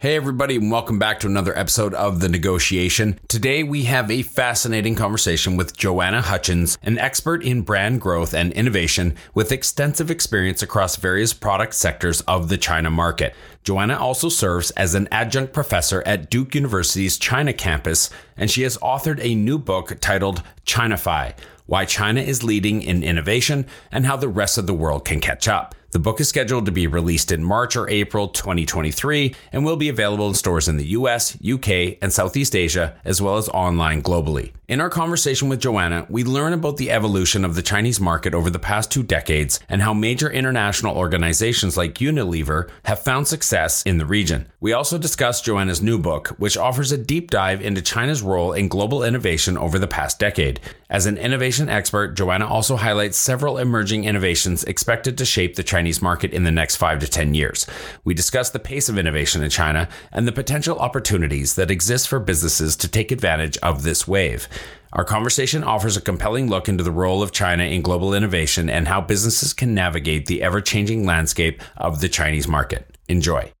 Hey, everybody, and welcome back to another episode of The Negotiation. Today, we have a fascinating conversation with Joanna Hutchins, an expert in brand growth and innovation with extensive experience across various product sectors of the China market. Joanna also serves as an adjunct professor at Duke University's China campus, and she has authored a new book titled Chinafy Why China is Leading in Innovation and How the Rest of the World Can Catch Up. The book is scheduled to be released in March or April 2023 and will be available in stores in the US, UK, and Southeast Asia, as well as online globally. In our conversation with Joanna, we learn about the evolution of the Chinese market over the past two decades and how major international organizations like Unilever have found success in the region. We also discuss Joanna's new book, which offers a deep dive into China's role in global innovation over the past decade. As an innovation expert, Joanna also highlights several emerging innovations expected to shape the Chinese market in the next five to 10 years. We discuss the pace of innovation in China and the potential opportunities that exist for businesses to take advantage of this wave. Our conversation offers a compelling look into the role of China in global innovation and how businesses can navigate the ever changing landscape of the Chinese market. Enjoy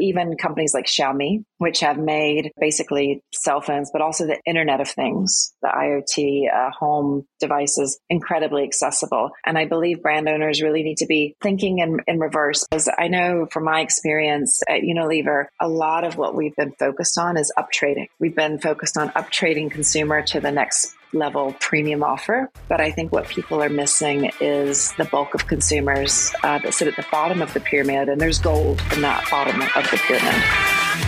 even companies like Xiaomi, which have made basically cell phones, but also the Internet of Things, the IoT uh, home devices, incredibly accessible. And I believe brand owners really need to be thinking in, in reverse. Because I know from my experience at Unilever, a lot of what we've been focused on is up trading. We've been focused on up trading consumer to the next level premium offer. But I think what people are missing is the bulk of consumers uh, that sit at the bottom of the pyramid, and there's gold in that bottom of the pyramid.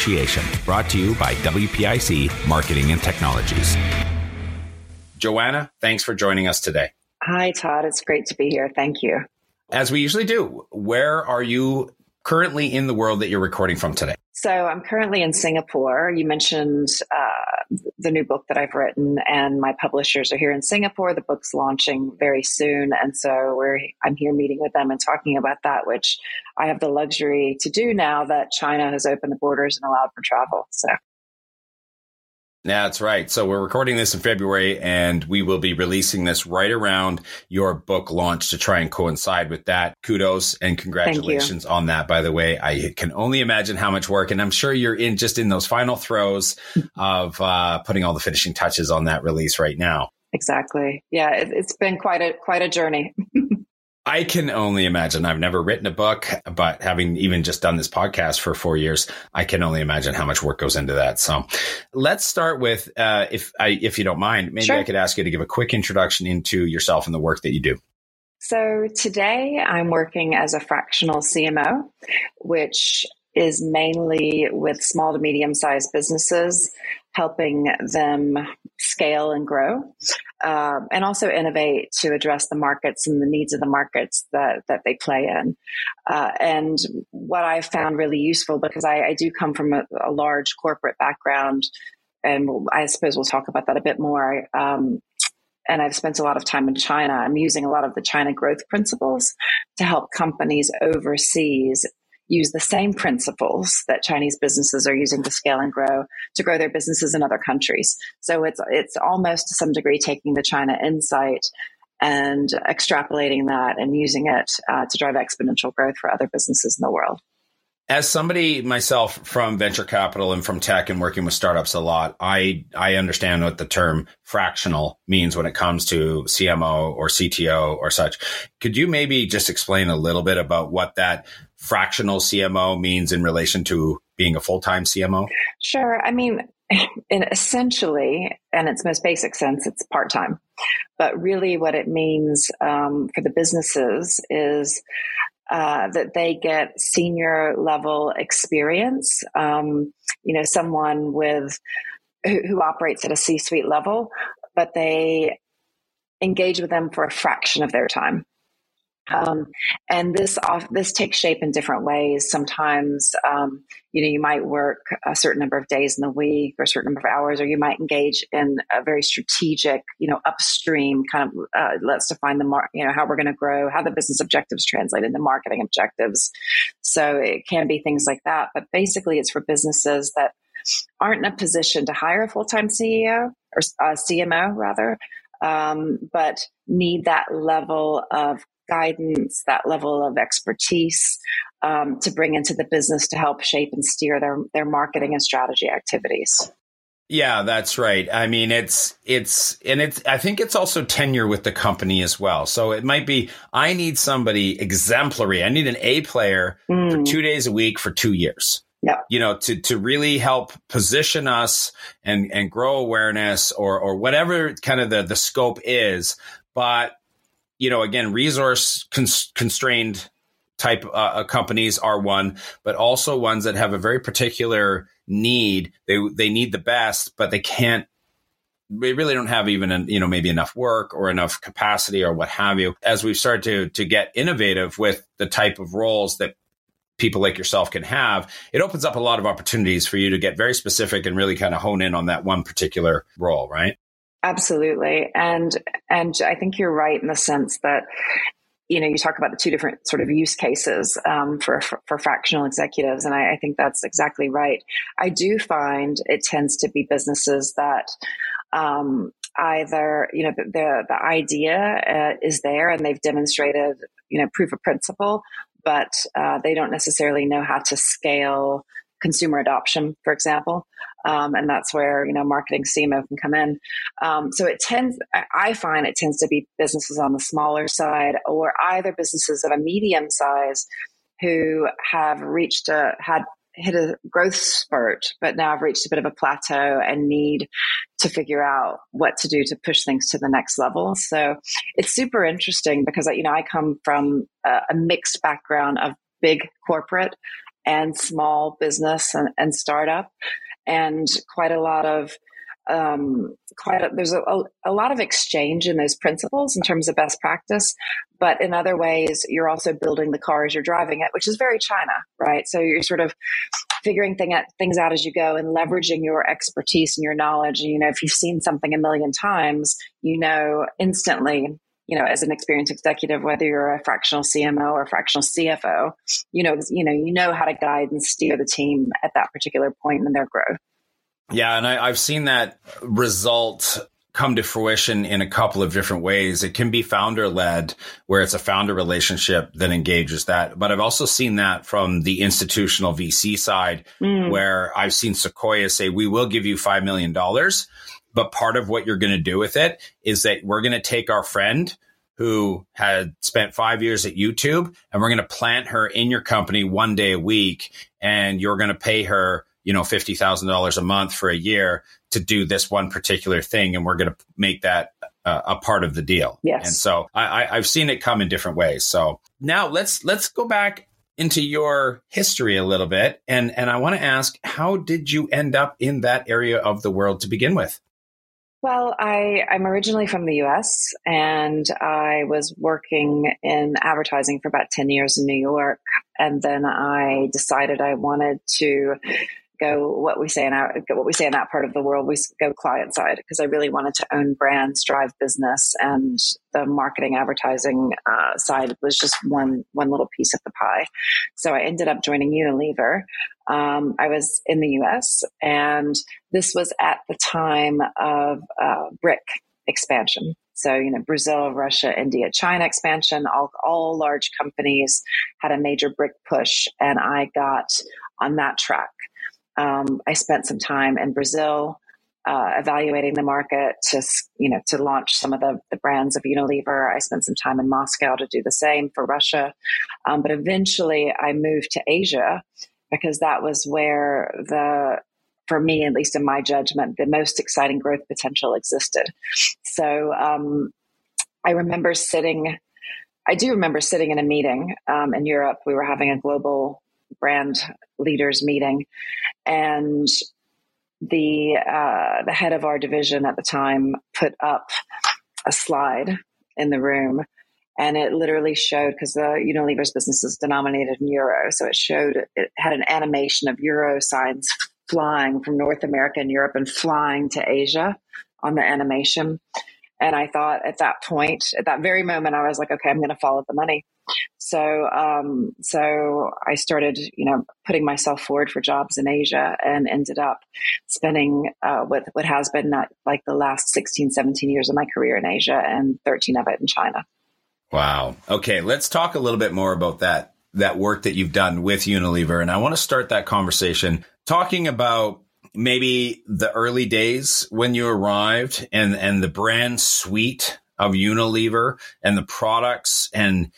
Negotiation, brought to you by WPIC Marketing and Technologies. Joanna, thanks for joining us today. Hi, Todd. It's great to be here. Thank you. As we usually do, where are you currently in the world that you're recording from today? So I'm currently in Singapore. You mentioned uh, the new book that I've written, and my publishers are here in Singapore. The book's launching very soon, and so I'm here meeting with them and talking about that, which I have the luxury to do now that China has opened the borders and allowed for travel. So that's right. So we're recording this in February and we will be releasing this right around your book launch to try and coincide with that. Kudos and congratulations on that, by the way. I can only imagine how much work and I'm sure you're in just in those final throes of uh, putting all the finishing touches on that release right now. Exactly. Yeah, it, it's been quite a quite a journey. I can only imagine. I've never written a book, but having even just done this podcast for four years, I can only imagine how much work goes into that. So let's start with, uh, if I, if you don't mind, maybe sure. I could ask you to give a quick introduction into yourself and the work that you do. So today I'm working as a fractional CMO, which is mainly with small to medium sized businesses, helping them scale and grow, um, and also innovate to address the markets and the needs of the markets that, that they play in. Uh, and what I found really useful, because I, I do come from a, a, large corporate background, and I suppose we'll talk about that a bit more. Um, and I've spent a lot of time in China. I'm using a lot of the China growth principles to help companies overseas use the same principles that Chinese businesses are using to scale and grow to grow their businesses in other countries. So it's it's almost to some degree taking the China insight and extrapolating that and using it uh, to drive exponential growth for other businesses in the world. As somebody myself from venture capital and from tech and working with startups a lot, I I understand what the term fractional means when it comes to CMO or CTO or such. Could you maybe just explain a little bit about what that fractional CMO means in relation to being a full time CMO? Sure. I mean, in essentially, and its most basic sense, it's part time. But really, what it means um, for the businesses is uh, that they get senior level experience. Um, you know, someone with who, who operates at a C suite level, but they engage with them for a fraction of their time. Um, and this off, this takes shape in different ways. Sometimes, um, you know, you might work a certain number of days in the week or a certain number of hours, or you might engage in a very strategic, you know, upstream kind of uh, let's define the mark, you know, how we're going to grow, how the business objectives translate into marketing objectives. So it can be things like that. But basically, it's for businesses that aren't in a position to hire a full time CEO or uh, CMO rather, um, but need that level of guidance, that level of expertise um, to bring into the business to help shape and steer their their marketing and strategy activities. Yeah, that's right. I mean, it's it's and it's I think it's also tenure with the company as well. So it might be I need somebody exemplary. I need an A player mm. for 2 days a week for 2 years. Yeah. You know, to to really help position us and and grow awareness or or whatever kind of the the scope is, but you know, again, resource cons- constrained type uh, uh, companies are one, but also ones that have a very particular need. They they need the best, but they can't. They really don't have even, you know, maybe enough work or enough capacity or what have you. As we've started to to get innovative with the type of roles that people like yourself can have, it opens up a lot of opportunities for you to get very specific and really kind of hone in on that one particular role, right? Absolutely. And and I think you're right in the sense that you know you talk about the two different sort of use cases um, for, for, for fractional executives, and I, I, think that's exactly right. I do find it tends to be businesses that um, either you know the the idea uh, is there and they've demonstrated you know proof of principle, but uh, they don't necessarily know how to scale consumer adoption, for example. Um, and that's where, you know, marketing CMO can come in. Um, so it tends, I find it tends to be businesses on the smaller side or either businesses of a medium size who have reached a, had hit a growth spurt, but now have reached a bit of a plateau and need to figure out what to do to push things to the next level. So it's super interesting because, you know, I come from a, a mixed background of big corporate and small business and, and startup, and quite a lot of um, quite a, there's a, a, lot of exchange in those principles in terms of best practice, but in other ways, you're also building the car as you're driving it, which is very China, right? So you're sort of figuring thing out, things out as you go and leveraging your expertise and your knowledge. And, you know, if you've seen something a million times, you know instantly you know, as an experienced executive, whether you're a fractional CMO or fractional CFO, you know, you know, you know how to guide and steer the team at that particular point in their growth. Yeah, and I, I've seen that result come to fruition in a couple of different ways. It can be founder led, where it's a founder relationship that engages that. But I've also seen that from the institutional VC side, mm. where I've seen Sequoia say, we will give you $5 million, but part of what you're going to do with it is that we're going to take our friend who had spent five years at YouTube and we're going to plant her in your company one day a week and you're going to pay her, you know, $50,000 a month for a year to do this one particular thing. And we're going to make that uh, a part of the deal. Yes. And so I, I, I've seen it come in different ways. So now let's, let's go back into your history a little bit. And, and I want to ask, how did you end up in that area of the world to begin with? Well, I, I'm originally from the US and I was working in advertising for about 10 years in New York. And then I decided I wanted to go what we say in our what we say in that part of the world we go client side because I really wanted to own brands, drive business, and the marketing advertising uh, side was just one one little piece of the pie. So I ended up joining Unilever. Um, I was in the U.S. and this was at the time of uh, BRIC expansion. So, you know, Brazil, Russia, India, China expansion, all, all large companies had a major BRIC push. And I got on that track. Um, I spent some time in Brazil uh, evaluating the market to you know to launch some of the, the brands of Unilever. I spent some time in Moscow to do the same for Russia, um, but eventually I moved to Asia because that was where the for me, at least in my judgment, the most exciting growth potential existed. So um, I remember sitting, I do remember sitting in a meeting um, in Europe. We were having a global brand leaders meeting, and the uh, the head of our division at the time put up a slide in the room and it literally showed because the Unilever's business is denominated in euro, so it showed it had an animation of euro signs flying from North America and Europe and flying to Asia on the animation. And I thought at that point, at that very moment, I was like, okay, I'm going to follow the money. So, um, so I started, you know, putting myself forward for jobs in Asia and ended up spending uh, what, what has been not like the last 16, 17 years of my career in Asia and 13 of it in China. Wow. Okay. Let's talk a little bit more about that, that work that you've done with Unilever. And I want to start that conversation talking about maybe the early days when you arrived and, and the brand suite of Unilever and the products and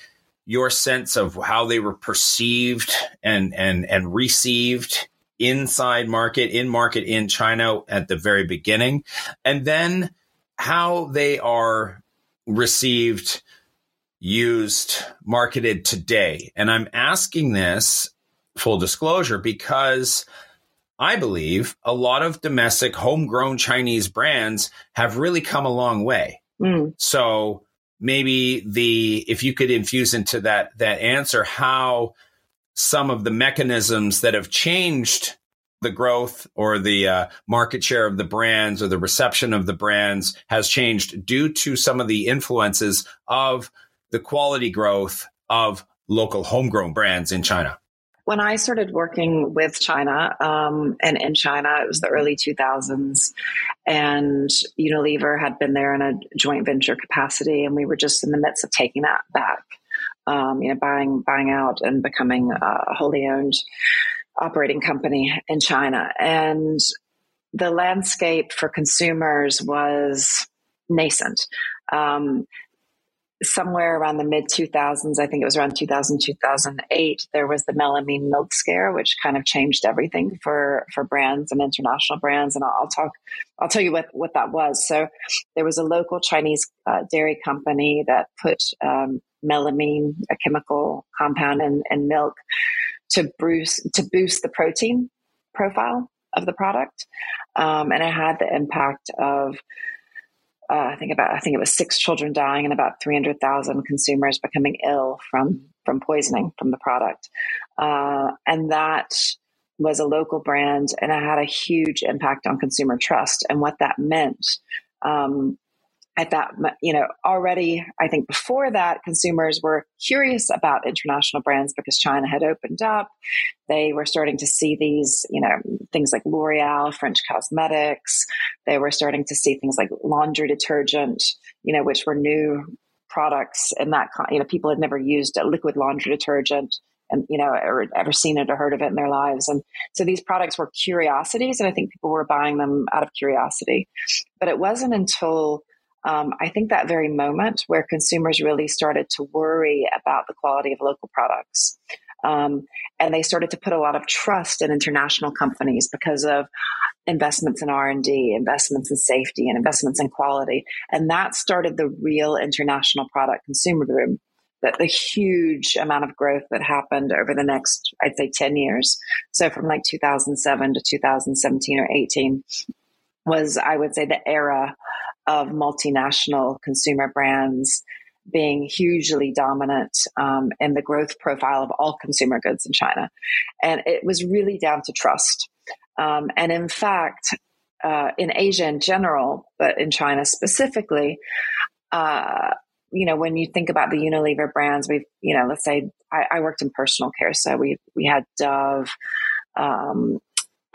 your sense of how they were perceived and, and, and received inside market, in market in China at the very beginning, and then how they are received, used, marketed today. And I'm asking this full disclosure because I believe a lot of domestic homegrown Chinese brands have really come a long way. Mm. So maybe the if you could infuse into that that answer how some of the mechanisms that have changed the growth or the uh, market share of the brands or the reception of the brands has changed due to some of the influences of the quality growth of local homegrown brands in China when I started working with China um, and in China, it was the early 2000s, and Unilever had been there in a joint venture capacity, and we were just in the midst of taking that back, um, you know, buying buying out and becoming a wholly owned operating company in China, and the landscape for consumers was nascent. Um, somewhere around the mid 2000s, I think it was around 2000, 2008, there was the melamine milk scare, which kind of changed everything for, for brands and international brands. And I'll, I'll talk, I'll tell you what, what that was. So there was a local Chinese uh, dairy company that put um, melamine, a chemical compound in, in milk to boost, to boost the protein profile of the product. Um, and it had the impact of uh, I think about I think it was six children dying and about 300,000 consumers becoming ill from from poisoning from the product, uh, and that was a local brand and it had a huge impact on consumer trust and what that meant um, at that, you know, already, I think before that, consumers were curious about international brands because China had opened up. They were starting to see these, you know, things like L'Oreal, French cosmetics. They were starting to see things like laundry detergent, you know, which were new products and that, you know, people had never used a liquid laundry detergent and you know or ever seen it or heard of it in their lives and so these products were curiosities and i think people were buying them out of curiosity but it wasn't until um, I think that very moment where consumers really started to worry about the quality of local products. Um, and they started to put a lot of trust in international companies because of investments in r&d investments in safety and investments in quality and that started the real international product consumer boom that the huge amount of growth that happened over the next i'd say 10 years so from like 2007 to 2017 or 18 was i would say the era of multinational consumer brands being hugely dominant um, in the growth profile of all consumer goods in China. And it was really down to trust. Um, and in fact, uh, in Asia in general, but in China specifically, uh, you know, when you think about the Unilever brands, we've, you know, let's say I, I worked in personal care, so we we had Dove, um,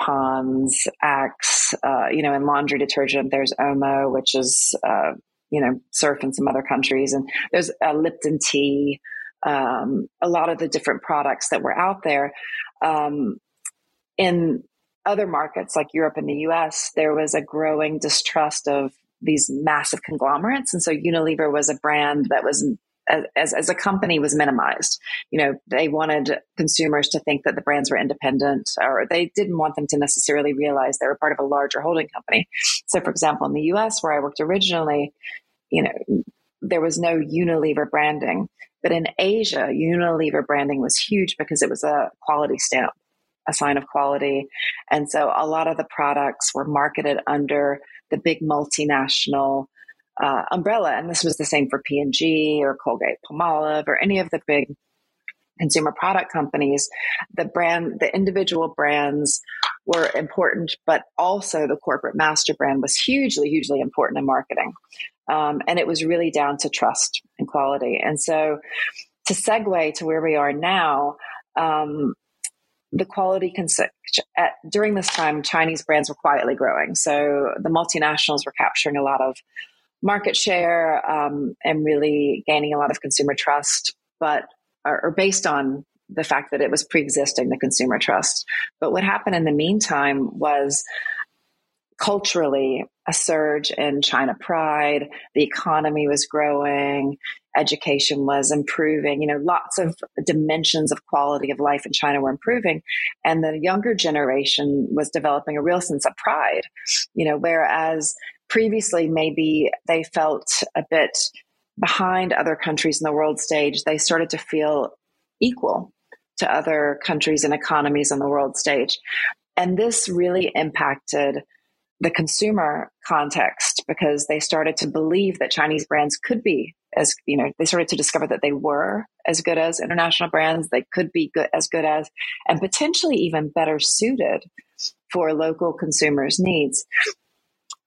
Pond's, Axe, uh, you know, in laundry detergent, there's Omo, which is, uh, you know, Surf in some other countries. And there's uh, Lipton tea, um, a lot of the different products that were out there. Um, in other markets like Europe and the US, there was a growing distrust of these massive conglomerates. And so Unilever was a brand that was as, as a company was minimized. You know, they wanted consumers to think that the brands were independent or they didn't want them to necessarily realize they were part of a larger holding company. So, for example, in the US where I worked originally, you know, there was no Unilever branding. But in Asia, Unilever branding was huge because it was a quality stamp, a sign of quality. And so a lot of the products were marketed under the big multinational uh, umbrella. And this was the same for P&G or Colgate Palmolive or any of the big consumer product companies. The brand, the individual brands were important, but also the corporate master brand was hugely, hugely important in marketing. Um, and it was really down to trust and quality. And so to segue to where we are now, um, the quality cons- at, during this time, Chinese brands were quietly growing. So the multinationals were capturing a lot of market share um, and really gaining a lot of consumer trust, but are, based on the fact that it was pre-existing the consumer trust. But what happened in the meantime was culturally a surge in China pride. The economy was growing, education was improving. You know, lots of dimensions of quality of life in China were improving, and the younger generation was developing a real sense of pride. You know, whereas previously maybe they felt a bit behind other countries in the world stage, they started to feel equal to other countries and economies on the world stage. And this really impacted the consumer context because they started to believe that Chinese brands could be as, you know, they started to discover that they were as good as international brands, they could be good as good as, and potentially even better suited for local consumers' needs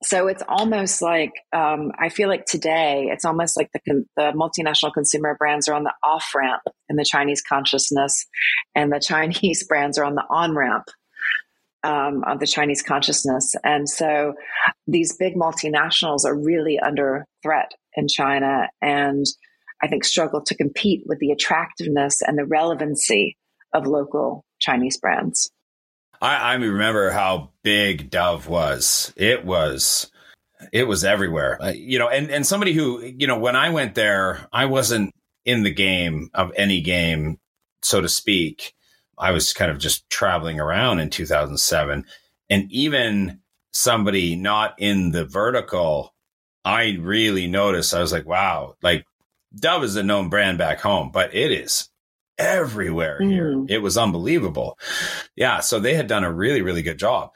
so it's almost like um, I feel like today it's almost like the the multinational consumer brands are on the off ramp in the Chinese consciousness, and the Chinese brands are on the on ramp um, of the Chinese consciousness. And so these big multinationals are really under threat in China, and I think struggle to compete with the attractiveness and the relevancy of local Chinese brands. I, I remember how big Dove was. It was it was everywhere. Uh, you know, and and somebody who you know when I went there, I wasn't in the game of any game, so to speak. I was kind of just traveling around in 2007, and even somebody not in the vertical, I really noticed. I was like, wow, like Dove is a known brand back home, but it is everywhere here. Mm. It was unbelievable. Yeah. So they had done a really, really good job.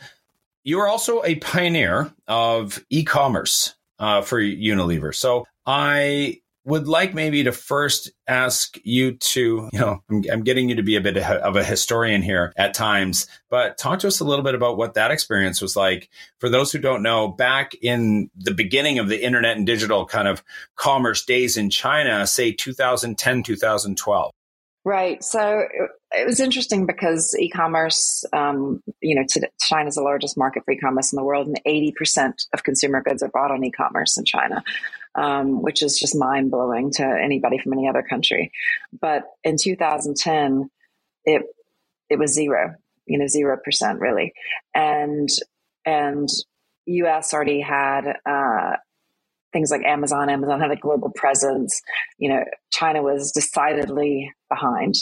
You are also a pioneer of e commerce uh, for Unilever. So I would like maybe to first ask you to, you know, I'm, I'm, getting you to be a bit of a historian here at times, but talk to us a little bit about what that experience was like. For those who don't know, back in the beginning of the internet and digital kind of commerce days in China, say 2010, 2012. Right. So it, was interesting because e-commerce, um, you know, China is the largest market for e-commerce in the world, and 80% of consumer goods are bought on e-commerce in China, um, which is just mind blowing to anybody from any other country. But in 2010, it it was zero, you know, zero percent really, and and U.S. already had uh, things like Amazon. Amazon had a global presence. You know, China was decidedly behind.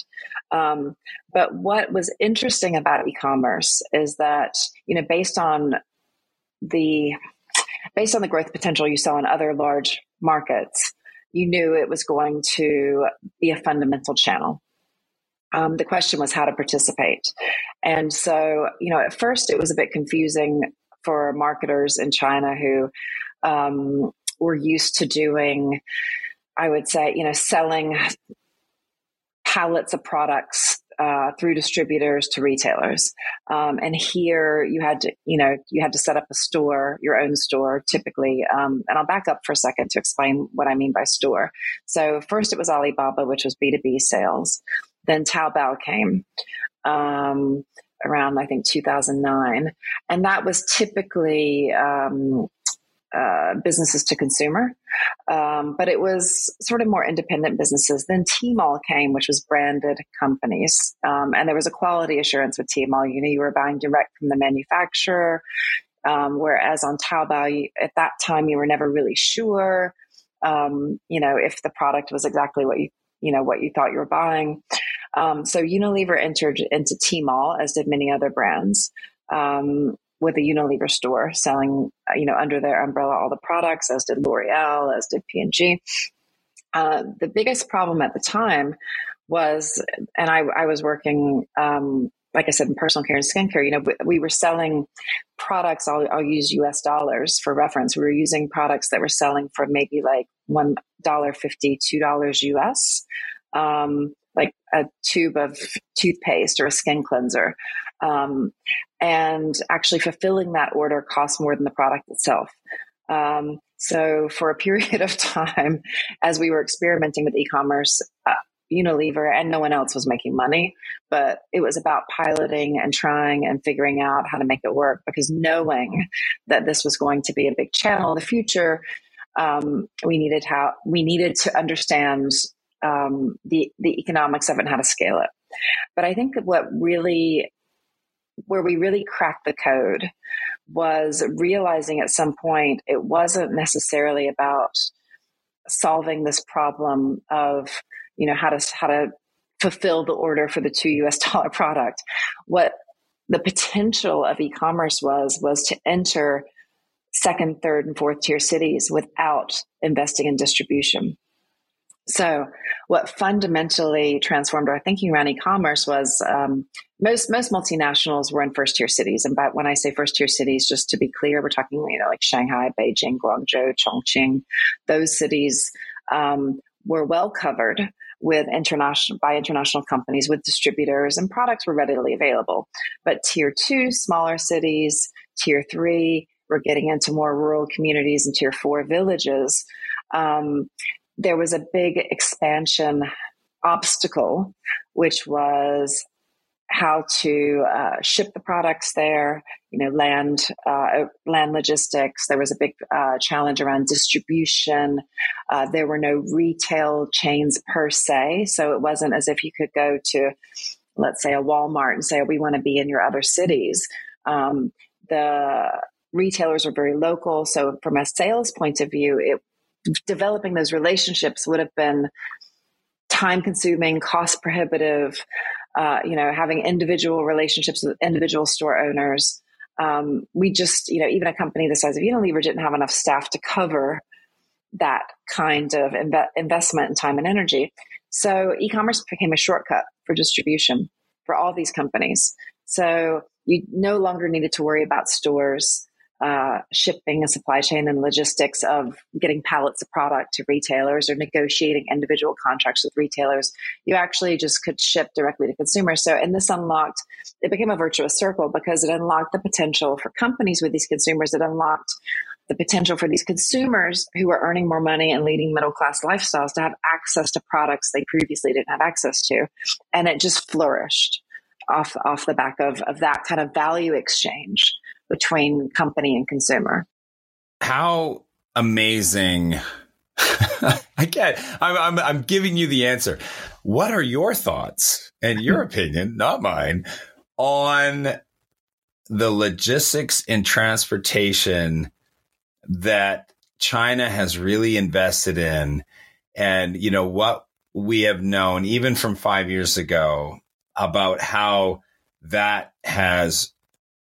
Um, but what was interesting about e-commerce is that you know, based on the based on the growth potential you saw in other large markets, you knew it was going to be a fundamental channel. Um, the question was how to participate. And so, you know, at first it was a bit confusing for marketers in China who um, we're used to doing, I would say, you know, selling pallets of products uh, through distributors to retailers. Um, and here you had to, you know, you had to set up a store, your own store typically. Um, and I'll back up for a second to explain what I mean by store. So first it was Alibaba, which was B2B sales. Then Taobao came. Um, around I think 2009, and that was typically um, uh, businesses to consumer, um, but it was sort of more independent businesses. Then Tmall came, which was branded companies, um, and there was a quality assurance with Tmall. You know, you were buying direct from the manufacturer, um, whereas on Taobao, you, at that time, you were never really sure. um, you know, if the product was exactly what you, you know, what you thought you were buying. Um, so Unilever entered into Tmall, as did many other brands, um, with a Unilever store selling, uh, you know, under their umbrella all the products, as did L'Oreal, as did P&G. Uh, the biggest problem at the time was, and I, I was working um, like I said, in personal care and skincare, you know, we, we were selling products. I'll, I'll, use US dollars for reference. We were using products that were selling for maybe like $1.50, $2 US, um, like a tube of toothpaste or a skin cleanser. Um, and actually fulfilling that order costs more than the product itself. Um, so for a period of time, as we were experimenting with e-commerce, uh, Unilever and no one else was making money, but it was about piloting and trying and figuring out how to make it work because knowing that this was going to be a big channel in the future, um, we needed how we needed to understand um, the the economics of it and how to scale it. But I think what really where we really cracked the code was realizing at some point it wasn't necessarily about solving this problem of you know how to how to fulfill the order for the two US dollar product. What the potential of e-commerce was was to enter second, third, and fourth tier cities without investing in distribution. So, what fundamentally transformed our thinking around e-commerce was um, most most multinationals were in first tier cities, and but when I say first tier cities, just to be clear, we're talking you know like Shanghai, Beijing, Guangzhou, Chongqing. Those cities um, were well covered with international by international companies with distributors and products were readily available but tier two smaller cities tier three we're getting into more rural communities and tier four villages um, there was a big expansion obstacle which was how to uh, ship the products there, you know, land uh, land logistics. There was a big uh, challenge around distribution. Uh, there were no retail chains per se, so it wasn't as if you could go to, let's say, a Walmart and say, "We want to be in your other cities." Um, the retailers were very local, so from a sales point of view, it developing those relationships would have been time consuming, cost prohibitive uh, you know, having individual relationships with individual store owners. Um, we just, you know, even a company the size of Unilever didn't have enough staff to cover that kind of inve- investment in time and energy. So e-commerce became a shortcut for distribution for all these companies. So you no longer needed to worry about stores uh, shipping and supply chain and logistics of getting pallets of product to retailers or negotiating individual contracts with retailers. You actually just could ship directly to consumers. So, and this unlocked, it became a virtuous circle because it unlocked the potential for companies with these consumers. It unlocked the potential for these consumers who are earning more money and leading middle class lifestyles to have access to products they previously didn't have access to. And it just flourished off, off the back of, of that kind of value exchange between company and consumer. How amazing. I get. I'm, I'm, I'm giving you the answer. What are your thoughts and your opinion, not mine, on the logistics and transportation that China has really invested in? And, you know, what we have known even from five years ago about how that has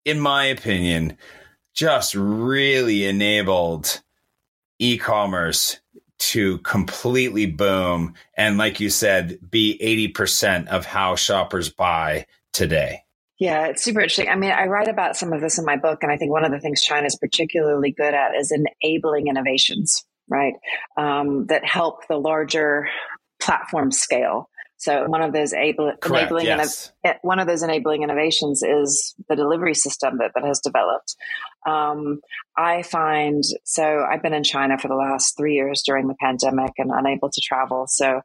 in my opinion, just really enabled e commerce to completely boom. And like you said, be 80% of how shoppers buy today. Yeah, it's super interesting. I mean, I write about some of this in my book, and I think one of the things China is particularly good at is enabling innovations, right? Um, that help the larger platform scale. So one of those able, enabling yes. Eh, one of those enabling innovations is the delivery system that, that has developed. Um, I find so I've been in China for the last three years during the pandemic and unable to travel. So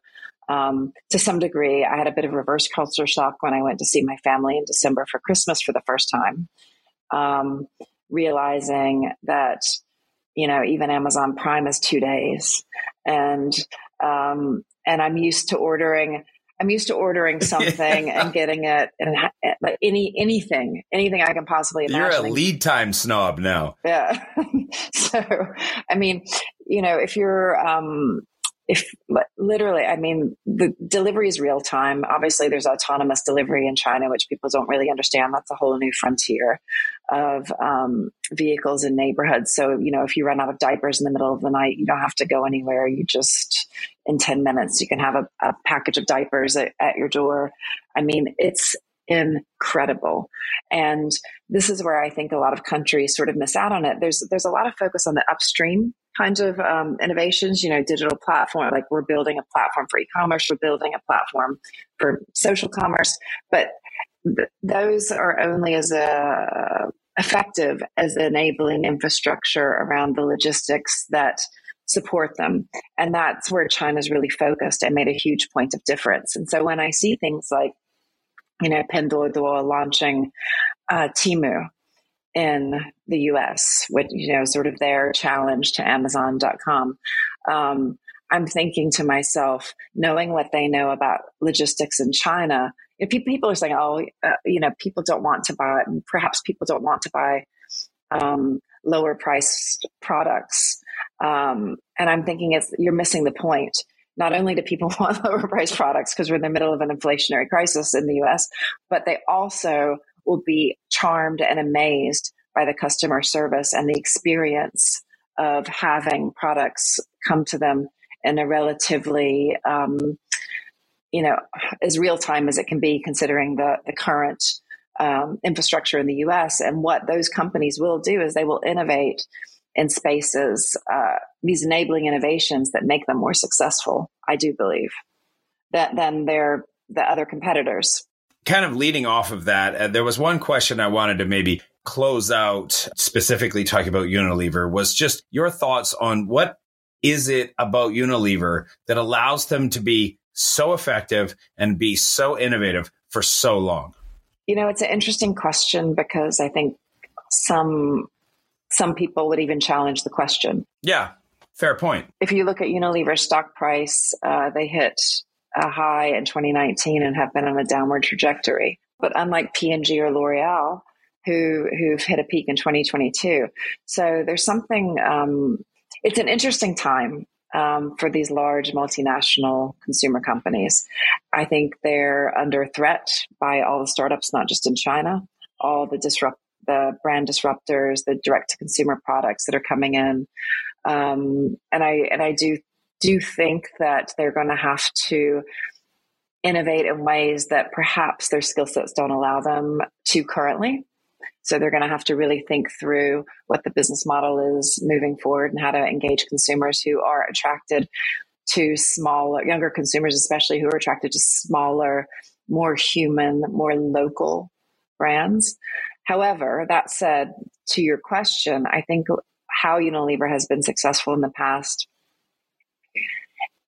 um, to some degree, I had a bit of reverse culture shock when I went to see my family in December for Christmas for the first time, um, realizing that you know even Amazon Prime is two days, and um, and I'm used to ordering I'm used to ordering something yeah. and getting it and like any anything anything I can possibly imagine. You're a lead time snob now. Yeah. so, I mean, you know, if you're, um, if literally, I mean, the delivery is real time. Obviously, there's autonomous delivery in China, which people don't really understand. That's a whole new frontier of um, vehicles in neighborhoods. So, you know, if you run out of diapers in the middle of the night, you don't have to go anywhere. You just, in 10 minutes, you can have a, a package of diapers at, at your door. I mean, it's incredible. And this is where I think a lot of countries sort of miss out on it. There's there's a lot of focus on the upstream kinds of um, innovations. You know, digital platform like we're building a platform for e-commerce, we're building a platform for social commerce, but th- those are only as a uh, effective as enabling infrastructure around the logistics that support them. And that's where China's really focused and made a huge point of difference. And so when I see things like you know, Pinduoduo launching uh, Temu in the US, which, you know, sort of their challenge to Amazon.com. Um, I'm thinking to myself, knowing what they know about logistics in China, if people are saying, oh, uh, you know, people don't want to buy, perhaps people don't want to buy um, lower priced products. Um, and I'm thinking it's, you're missing the point not only do people want lower price products because we're in the middle of an inflationary crisis in the US, but they also will be charmed and amazed by the customer service and the experience of having products come to them in a relatively, um, you know, as real time as it can be, considering the the current um, infrastructure in the U.S. And what those companies will do is they will innovate in spaces, uh, these enabling innovations that make them more successful, I do believe, that, than their the other competitors. Kind of leading off of that, uh, there was one question I wanted to maybe close out, specifically talking about Unilever, was just your thoughts on what is it about Unilever that allows them to be so effective and be so innovative for so long? You know, it's an interesting question because I think some some people would even challenge the question. Yeah, fair point. If you look at Unilever's stock price, uh, they hit a high in 2019 and have been on a downward trajectory. But unlike P&G or L'Oreal, who who've hit a peak in 2022, so there's something. Um, it's an interesting time um, for these large multinational consumer companies. I think they're under threat by all the startups, not just in China, all the disrupt the brand disruptors, the direct to consumer products that are coming in. Um, and I and I do do think that they're going to have to innovate in ways that perhaps their skill sets don't allow them to currently. So they're going to have to really think through what the business model is moving forward and how to engage consumers who are attracted to smaller, younger consumers, especially who are attracted to smaller, more human, more local brands. However, that said, to your question, I think how Unilever has been successful in the past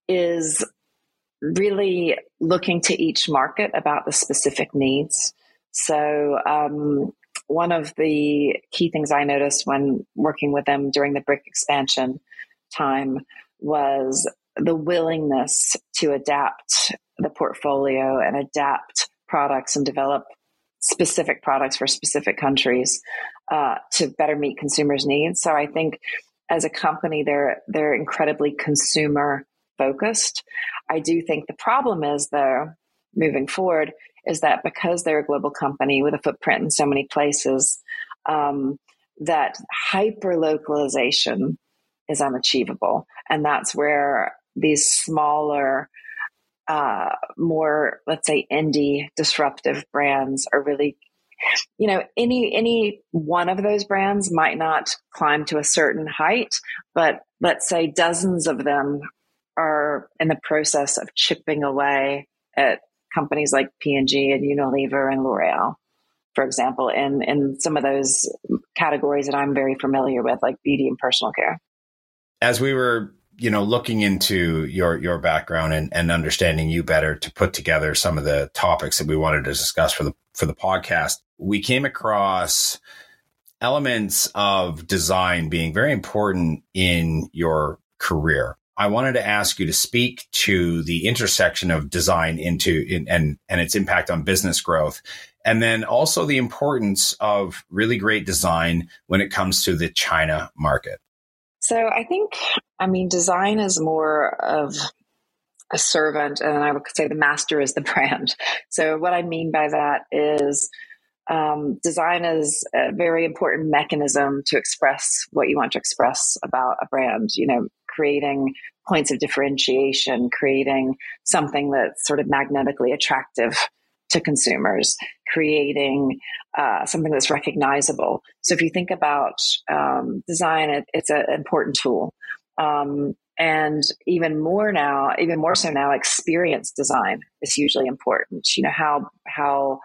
is really looking to each market about the specific needs. So, um, one of the key things I noticed when working with them during the BRIC expansion time was the willingness to adapt the portfolio and adapt products and develop specific products for specific countries uh, to better meet consumers' needs. So I think as a company, they're they're incredibly consumer focused. I do think the problem is though moving forward is that because they're a global company with a footprint in so many places, um, that hyper localization is unachievable, and that's where these smaller uh, more, let's say, indie disruptive brands are really you know any any one of those brands might not climb to a certain height but let's say dozens of them are in the process of chipping away at companies like P&G and Unilever and L'Oreal for example in in some of those categories that I'm very familiar with like beauty and personal care as we were you know, looking into your your background and, and understanding you better to put together some of the topics that we wanted to discuss for the for the podcast, we came across elements of design being very important in your career. I wanted to ask you to speak to the intersection of design into in, and and its impact on business growth, and then also the importance of really great design when it comes to the China market. So I think, I mean, design is more of a servant, and I would say the master is the brand. So what I mean by that is um, design is a very important mechanism to express what you want to express about a brand. You know, creating points of differentiation, creating something that's sort of magnetically attractive to consumers, creating uh, something that's recognizable. So if you think about um, design, it, it's an important tool. Um, and even more now, even more so now, experience design is hugely important. You know how how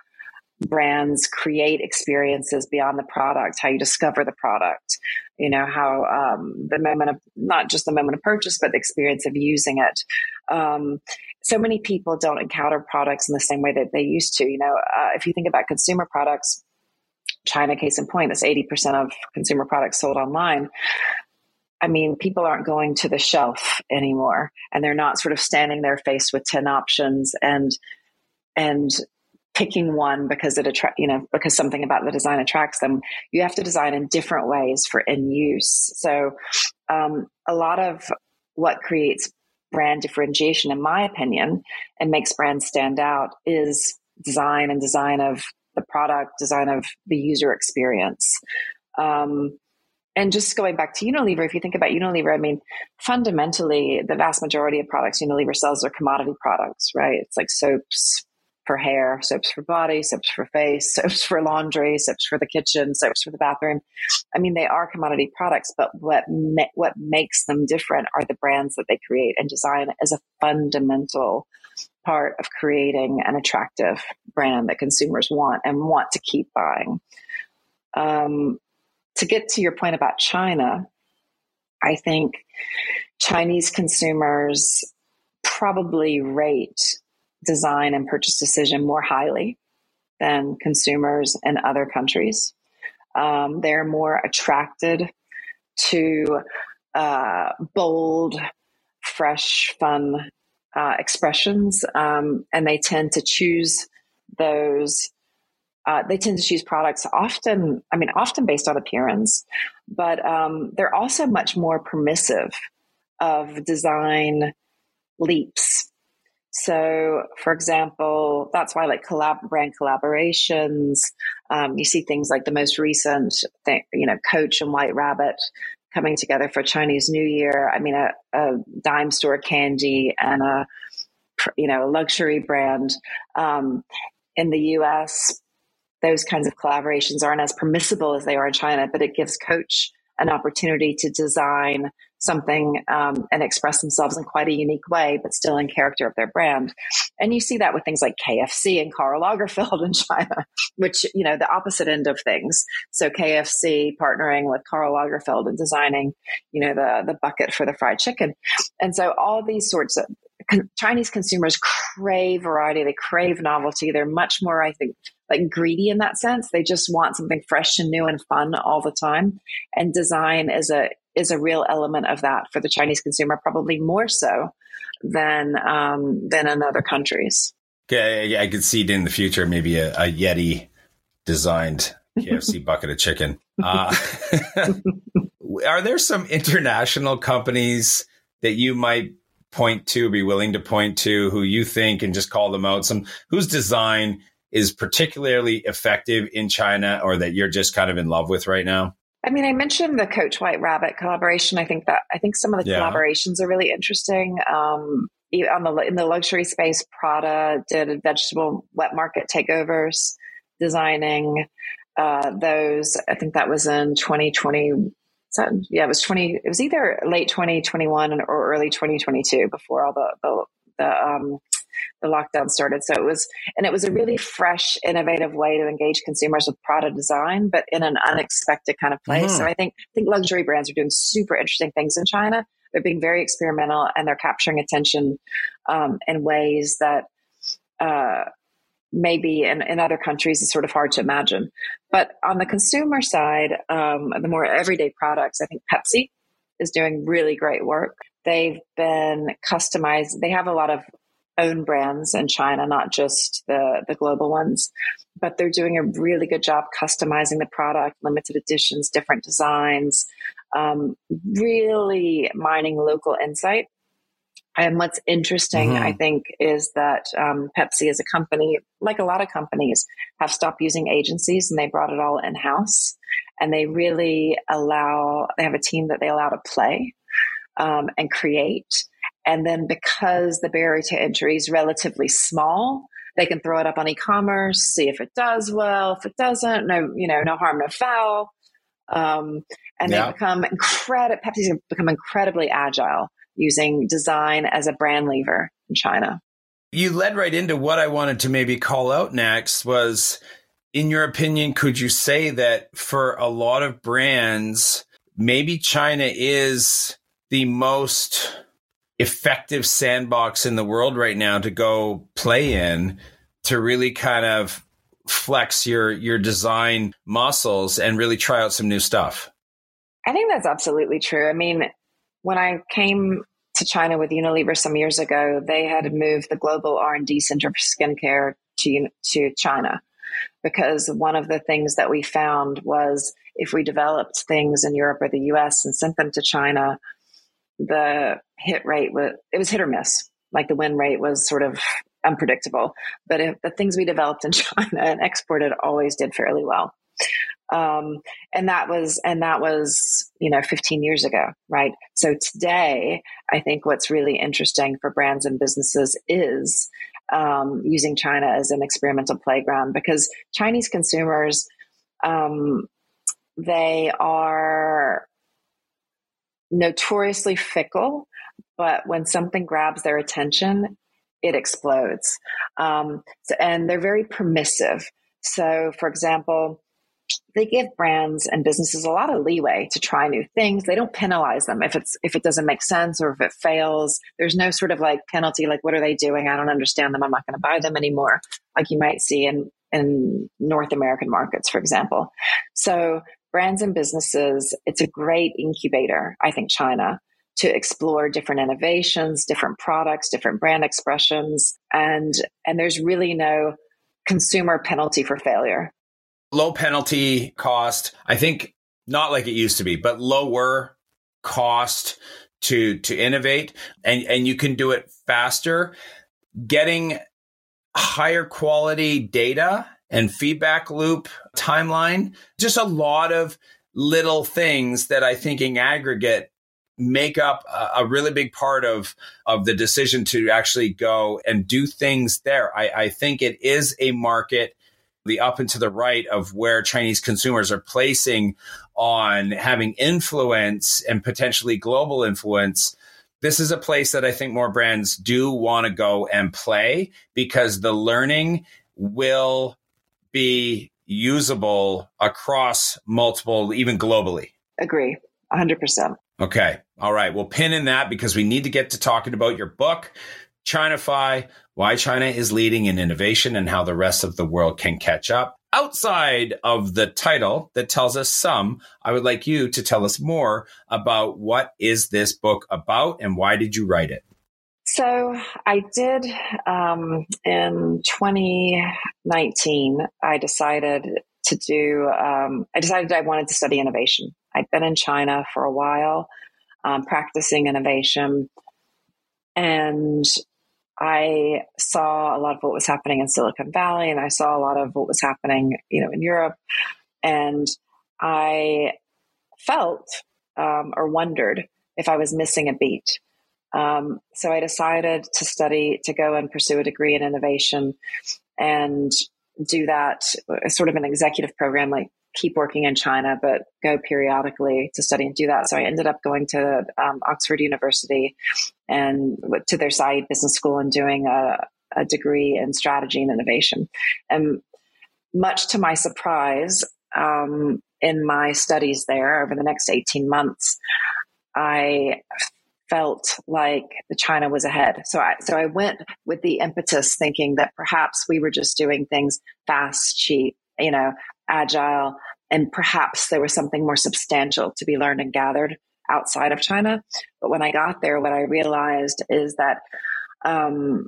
brands create experiences beyond the product, how you discover the product, you know, how um, the moment of not just the moment of purchase, but the experience of using it. Um, so many people don't encounter products in the same way that they used to. You know, uh, if you think about consumer products, China, case in point, that's 80% of consumer products sold online. I mean, people aren't going to the shelf anymore and they're not sort of standing there faced with 10 options and, and picking one because it attract you know because something about the design attracts them. You have to design in different ways for in use. So um, a lot of what creates brand differentiation in my opinion and makes brands stand out is design and design of the product design of the user experience. Um, and just going back to Unilever, if you think about Unilever, I mean, fundamentally, the vast majority of products Unilever sells are commodity products, right? It's like soaps, for hair, soaps for body, soaps for face, soaps for laundry, soaps for the kitchen, soaps for the bathroom. I mean, they are commodity products, but what ma- what makes them different are the brands that they create and design as a fundamental part of creating an attractive brand that consumers want and want to keep buying. Um, to get to your point about China, I think Chinese consumers probably rate design and purchase decision more highly than consumers in other countries. Um, they're more attracted to uh, bold, fresh, fun uh, expressions, um, and they tend to choose those. Uh, they tend to choose products often, I mean, often based on appearance, but um, they're also much more permissive of design leaps so, for example, that's why like collab brand collaborations, um, you see things like the most recent thing, you know, Coach and White Rabbit coming together for Chinese New Year. I mean, a, a dime store candy and a, you know, a luxury brand. Um, in the US, those kinds of collaborations aren't as permissible as they are in China, but it gives Coach an opportunity to design something um, and express themselves in quite a unique way, but still in character of their brand. And you see that with things like KFC and Karl Lagerfeld in China, which, you know, the opposite end of things. So KFC partnering with Karl Lagerfeld and designing, you know, the, the bucket for the fried chicken. And so all these sorts of Chinese consumers crave variety. They crave novelty. They're much more, I think, like greedy in that sense. They just want something fresh and new and fun all the time. And design is a is a real element of that for the Chinese consumer, probably more so than um, than in other countries. Okay, I could see it in the future maybe a, a Yeti designed KFC bucket of chicken. Uh, are there some international companies that you might point to, be willing to point to, who you think and just call them out? Some whose design is particularly effective in China, or that you're just kind of in love with right now? I mean, I mentioned the Coach White Rabbit collaboration. I think that I think some of the yeah. collaborations are really interesting. Um, on the in the luxury space, Prada did vegetable wet market takeovers, designing uh, those. I think that was in 2020. Yeah, it was 20. It was either late 2021 or early 2022 before all the the, the um, the lockdown started. So it was, and it was a really fresh, innovative way to engage consumers with product design, but in an unexpected kind of place. Mm-hmm. So I think, I think luxury brands are doing super interesting things in China. They're being very experimental and they're capturing attention um, in ways that, uh, maybe in, in other countries is sort of hard to imagine. But on the consumer side, um, the more everyday products, I think Pepsi is doing really great work. They've been customized. They have a lot of own brands in China, not just the, the global ones. but they're doing a really good job customizing the product, limited editions, different designs, um, really mining local insight. And what's interesting, mm-hmm. I think, is that um, Pepsi as a company, like a lot of companies, have stopped using agencies and they brought it all in house. And they really allow, they have a team that they allow to play um, and create. And then because the barrier to entry is relatively small, they can throw it up on e-commerce, see if it does well. If it doesn't, no, you know, no harm, no foul. Um, and yeah. they become incredible. Pepsi's become incredibly agile using design as a brand lever in China. You led right into what I wanted to maybe call out next was, in your opinion, could you say that for a lot of brands, maybe China is the most effective sandbox in the world right now to go play in to really kind of flex your your design muscles and really try out some new stuff. I think that's absolutely true. I mean, when I came to China with Unilever some years ago, they had moved the global R&D center for skincare to to China because one of the things that we found was if we developed things in Europe or the US and sent them to China, the hit rate was it was hit or miss. Like the win rate was sort of unpredictable. But the things we developed in China and exported always did fairly well. Um, and that was and that was you know 15 years ago right so today i think what's really interesting for brands and businesses is um, using china as an experimental playground because chinese consumers um, they are notoriously fickle, but when something grabs their attention, it explodes. Um, so, and they're very permissive. So, for example, they give brands and businesses a lot of leeway to try new things. They don't penalize them if it's if it doesn't make sense or if it fails. There's no sort of like penalty like what are they doing? I don't understand them. I'm not going to buy them anymore. Like you might see in in North American markets, for example. So brands and businesses, it's a great incubator, I think, China, to explore different innovations, different products, different brand expressions. And, and there's really no consumer penalty for failure. Low penalty cost. I think not like it used to be, but lower cost to to innovate and and you can do it faster getting higher quality data and feedback loop timeline. Just a lot of little things that I think in aggregate make up a, a, really big part of of the decision to actually go and do things there. I, I think it is a market the up and to the right of where Chinese consumers are placing on having influence and potentially global influence. This is a place that I think more brands do want to go and play because the learning will be usable across multiple, even globally. Agree, 100%. Okay. All right. We'll pin in that because we need to get to talking about your book, Chinafy, why China is leading in innovation and how the rest of the world can catch up. Outside of the title that tells us some, I would like you to tell us more about what is this book about and why did you write it? So I did um, in 2019. I decided to do. Um, I decided I wanted to study innovation. I'd been in China for a while, um, practicing innovation, and I saw a lot of what was happening in Silicon Valley, and I saw a lot of what was happening, you know, in Europe, and I felt um, or wondered if I was missing a beat. Um, so I decided to study, to go and pursue a degree in innovation and do that sort of an executive program, like keep working in China, but go periodically to study and do that. So I ended up going to um, Oxford University and to their Saïd Business School and doing a, a degree in strategy and innovation. And much to my surprise, um, in my studies there over the next 18 months, I felt like the China was ahead. So I, so I went with the impetus thinking that perhaps we were just doing things fast, cheap, you know, agile, and perhaps there was something more substantial to be learned and gathered outside of China. But when I got there, what I realized is that um,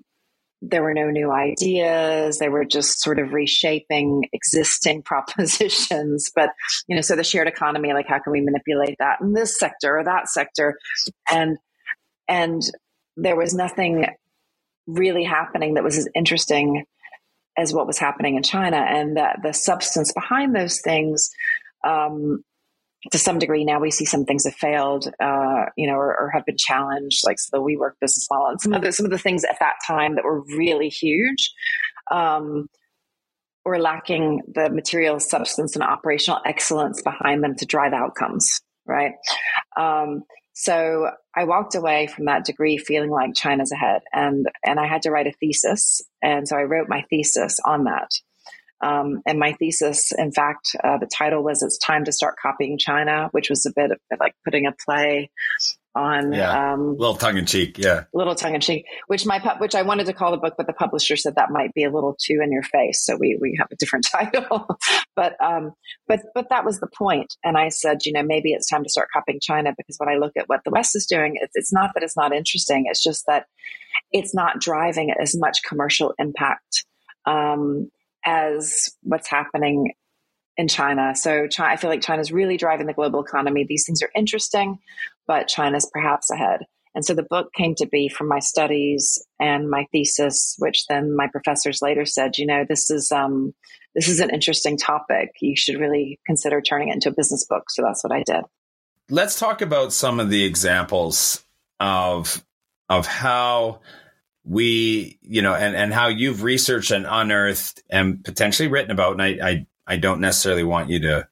there were no new ideas. They were just sort of reshaping existing propositions. But, you know, so the shared economy, like how can we manipulate that in this sector or that sector? And, and there was nothing really happening that was as interesting as what was happening in China. And that the substance behind those things, um, to some degree now we see some things have failed uh, you know or, or, have been challenged like the WeWork business model and some of the some of the things at that time that were really huge um, were lacking the material substance and operational excellence behind them to drive outcomes right um, so I walked away from that degree feeling like China's ahead and and I had to write a thesis and so I wrote my thesis on that. Um, and my thesis, in fact, uh, the title was "It's Time to Start Copying China," which was a bit of, like putting a play on yeah. um, little tongue in cheek, yeah, little tongue in cheek. Which my which I wanted to call the book, but the publisher said that might be a little too in your face, so we we have a different title. but um, but but that was the point, and I said, you know, maybe it's time to start copying China because when I look at what the West is doing, it's, it's not that it's not interesting; it's just that it's not driving as much commercial impact. Um, as what's happening in China. So China, I feel like China's really driving the global economy. These things are interesting, but China's perhaps ahead. And so the book came to be from my studies and my thesis, which then my professors later said, you know, this is um, this is an interesting topic. You should really consider turning it into a business book. So that's what I did. Let's talk about some of the examples of of how we, you know, and, and how you've researched and unearthed and potentially written about. And I, I, I don't necessarily want you to,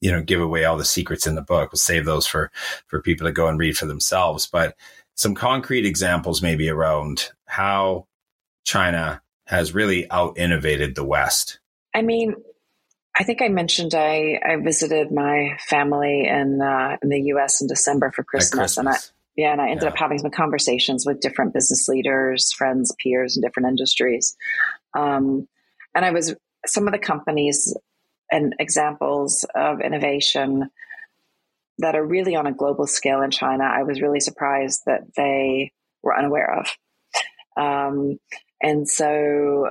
you know, give away all the secrets in the book. We'll save those for, for people to go and read for themselves. But some concrete examples maybe around how China has really out innovated the West. I mean, I think I mentioned I, I visited my family in uh, in the U.S. in December for Christmas, Christmas. and I yeah, and I ended yeah. up having some conversations with different business leaders, friends, peers in different industries. Um, and I was some of the companies and examples of innovation that are really on a global scale in China. I was really surprised that they were unaware of. Um, and so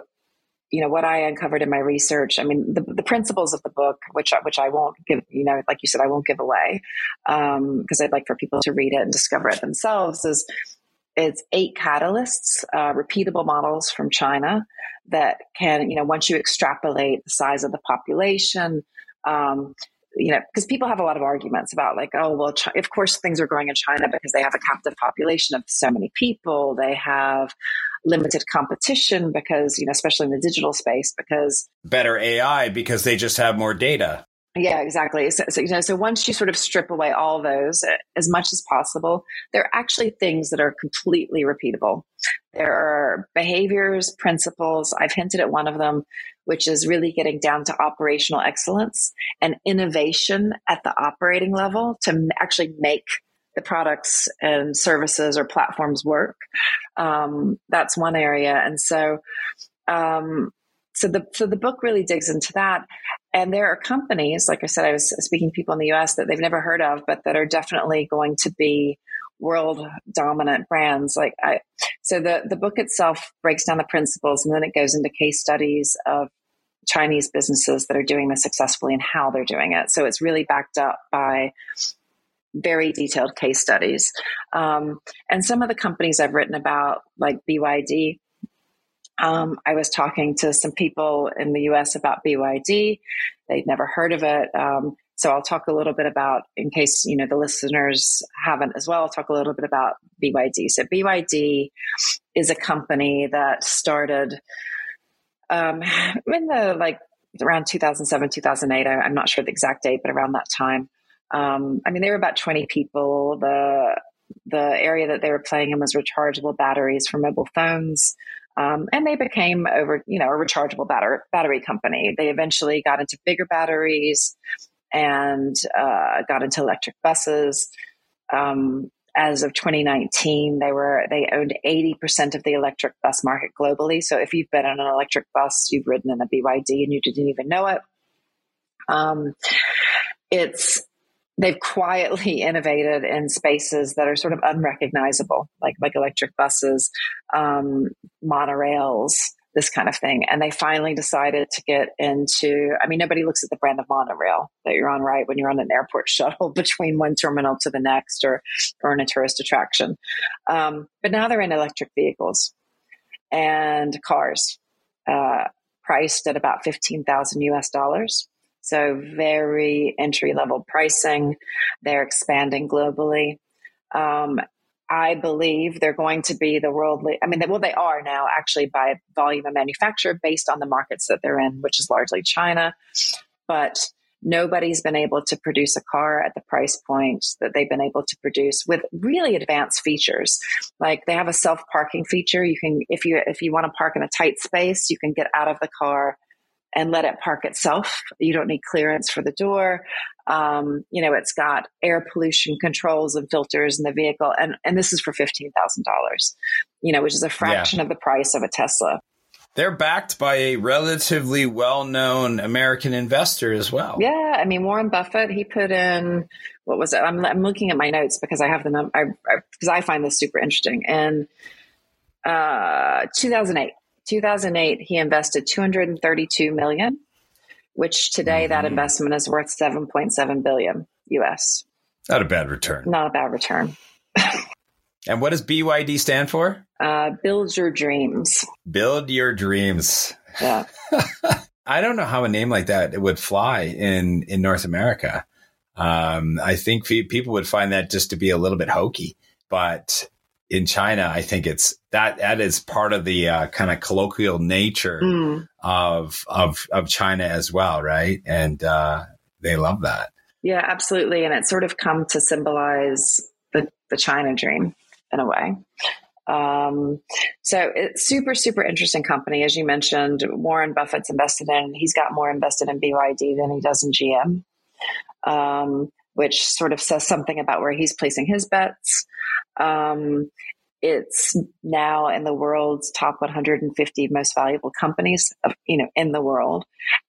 you know what I uncovered in my research. I mean, the, the principles of the book, which which I won't give, you know, like you said, I won't give away because um, I'd like for people to read it and discover it themselves. Is it's eight catalysts, uh, repeatable models from China that can, you know, once you extrapolate the size of the population, um, you know, because people have a lot of arguments about like, oh, well, of course things are growing in China because they have a captive population of so many people. They have limited competition because, you know, especially in the digital space, because better AI because they just have more data. Yeah, exactly. So, so, you know, so once you sort of strip away all those uh, as much as possible, there are actually things that are completely repeatable. There are behaviors, principles. I've hinted at one of them, which is really getting down to operational excellence and innovation at the operating level to actually make the products and services or platforms work. Um, that's one area. And so, um, so the so the book really digs into that and there are companies like i said i was speaking to people in the us that they've never heard of but that are definitely going to be world dominant brands. Like i so the the book itself breaks down the principles and then it goes into case studies of chinese businesses that are doing this successfully and how they're doing it. So it's really backed up by very detailed case studies. Um, and some of the companies i've written about like byd um, I was talking to some people in the US about BYD. They'd never heard of it. Um, so I'll talk a little bit about, in case you know the listeners haven't as well. I'll talk a little bit about BYD. So BYD is a company that started um, in the like around 2007, 2008. I, am not sure the exact date, but around that time. Um, I mean, they were about 20 people. The the area that they were playing in was rechargeable batteries for mobile phones. Um, and they became over, you know, a rechargeable battery battery company. They eventually got into bigger batteries and uh, got into electric buses. Um, as of 2019, they were they owned 80% of the electric bus market globally. So if you've been on an electric bus, you've ridden in a BYD and you didn't even know it. Um, it's they've quietly innovated in spaces that are sort of unrecognizable, like like electric buses, um, monorails, this kind of thing. And they finally decided to get into. I mean, nobody looks at the brand of monorail that you're on, right? When you're on an airport shuttle between one terminal to the next, or or in a tourist attraction. Um, but now they're in electric vehicles and cars, uh, priced at about fifteen thousand U.S. dollars. So very entry level pricing. They're expanding globally. Um, I believe they're going to be the world. I mean, well, they are now actually by volume of manufacture based on the markets that they're in, which is largely China. But nobody's been able to produce a car at the price point that they've been able to produce with really advanced features. Like they have a self parking feature. You can, if you if you want to park in a tight space, you can get out of the car and let it park itself. You don't need clearance for the door. Um, you know, it's got air pollution controls and filters in the vehicle, and and this is for fifteen thousand dollars. You know, which is a fraction yeah. of the price of a Tesla. They're backed by a relatively well-known American investor as well. Yeah, I mean Warren Buffett. He put in what was it? I'm, I'm looking at my notes because I have the number because I, I, find this super interesting. In uh, 2008, 2008, he invested 232 million, which today mm-hmm. that investment is worth 7.7 billion US. Not a bad return. Not a bad return. and what does BYD stand for? Uh, build your dreams. Build your dreams. Yeah. I don't know how a name like that would fly in in North America. Um, I think people would find that just to be a little bit hokey, but in China, I think it's that that is part of the uh, kind of colloquial nature mm. of of of China as well, right? And uh, they love that. Yeah, absolutely, and it's sort of come to symbolize the the China dream in a way. Um, so it's super, super interesting company. As you mentioned, Warren Buffett's invested in, he's got more invested in BYD than he does in GM, um, which sort of says something about where he's placing his bets. Um, it's now in the world's top 150 most valuable companies of, you know in the world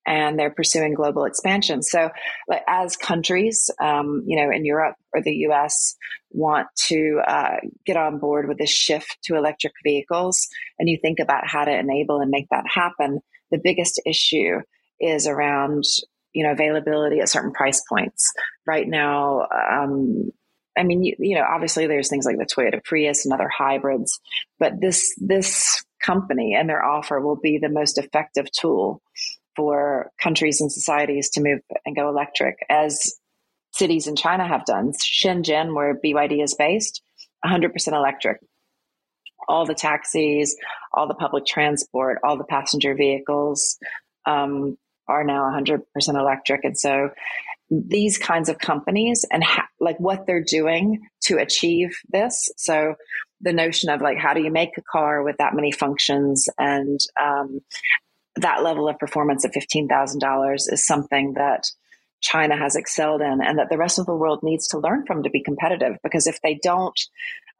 and they're pursuing global expansion so like, as countries um, you know in europe or the us want to uh, get on board with this shift to electric vehicles and you think about how to enable and make that happen the biggest issue is around you know availability at certain price points right now um, I mean, you, you know, obviously there's things like the Toyota Prius and other hybrids, but this this company and their offer will be the most effective tool for countries and societies to move and go electric, as cities in China have done. Shenzhen, where BYD is based, 100% electric. All the taxis, all the public transport, all the passenger vehicles um, are now 100% electric. And so these kinds of companies and ha- like what they're doing to achieve this. So the notion of like how do you make a car with that many functions and um, that level of performance at fifteen thousand dollars is something that China has excelled in, and that the rest of the world needs to learn from to be competitive. Because if they don't,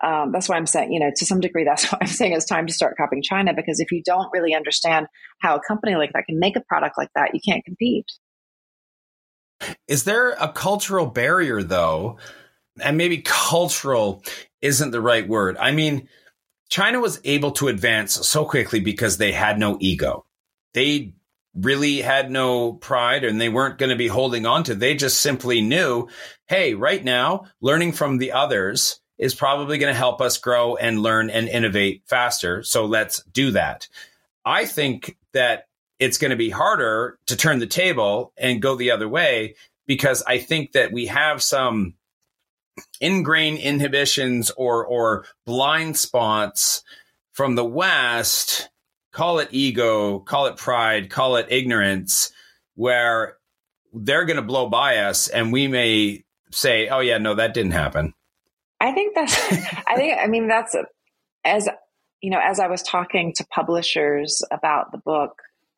um, that's why I'm saying, you know, to some degree, that's why I'm saying it's time to start copying China. Because if you don't really understand how a company like that can make a product like that, you can't compete. Is there a cultural barrier though? And maybe cultural isn't the right word. I mean, China was able to advance so quickly because they had no ego. They really had no pride and they weren't going to be holding on to. They just simply knew, hey, right now, learning from the others is probably going to help us grow and learn and innovate faster. So let's do that. I think that it's going to be harder to turn the table and go the other way because I think that we have some ingrained inhibitions or or blind spots from the West. Call it ego, call it pride, call it ignorance, where they're going to blow by us, and we may say, "Oh yeah, no, that didn't happen." I think that's. I think. I mean, that's as you know. As I was talking to publishers about the book,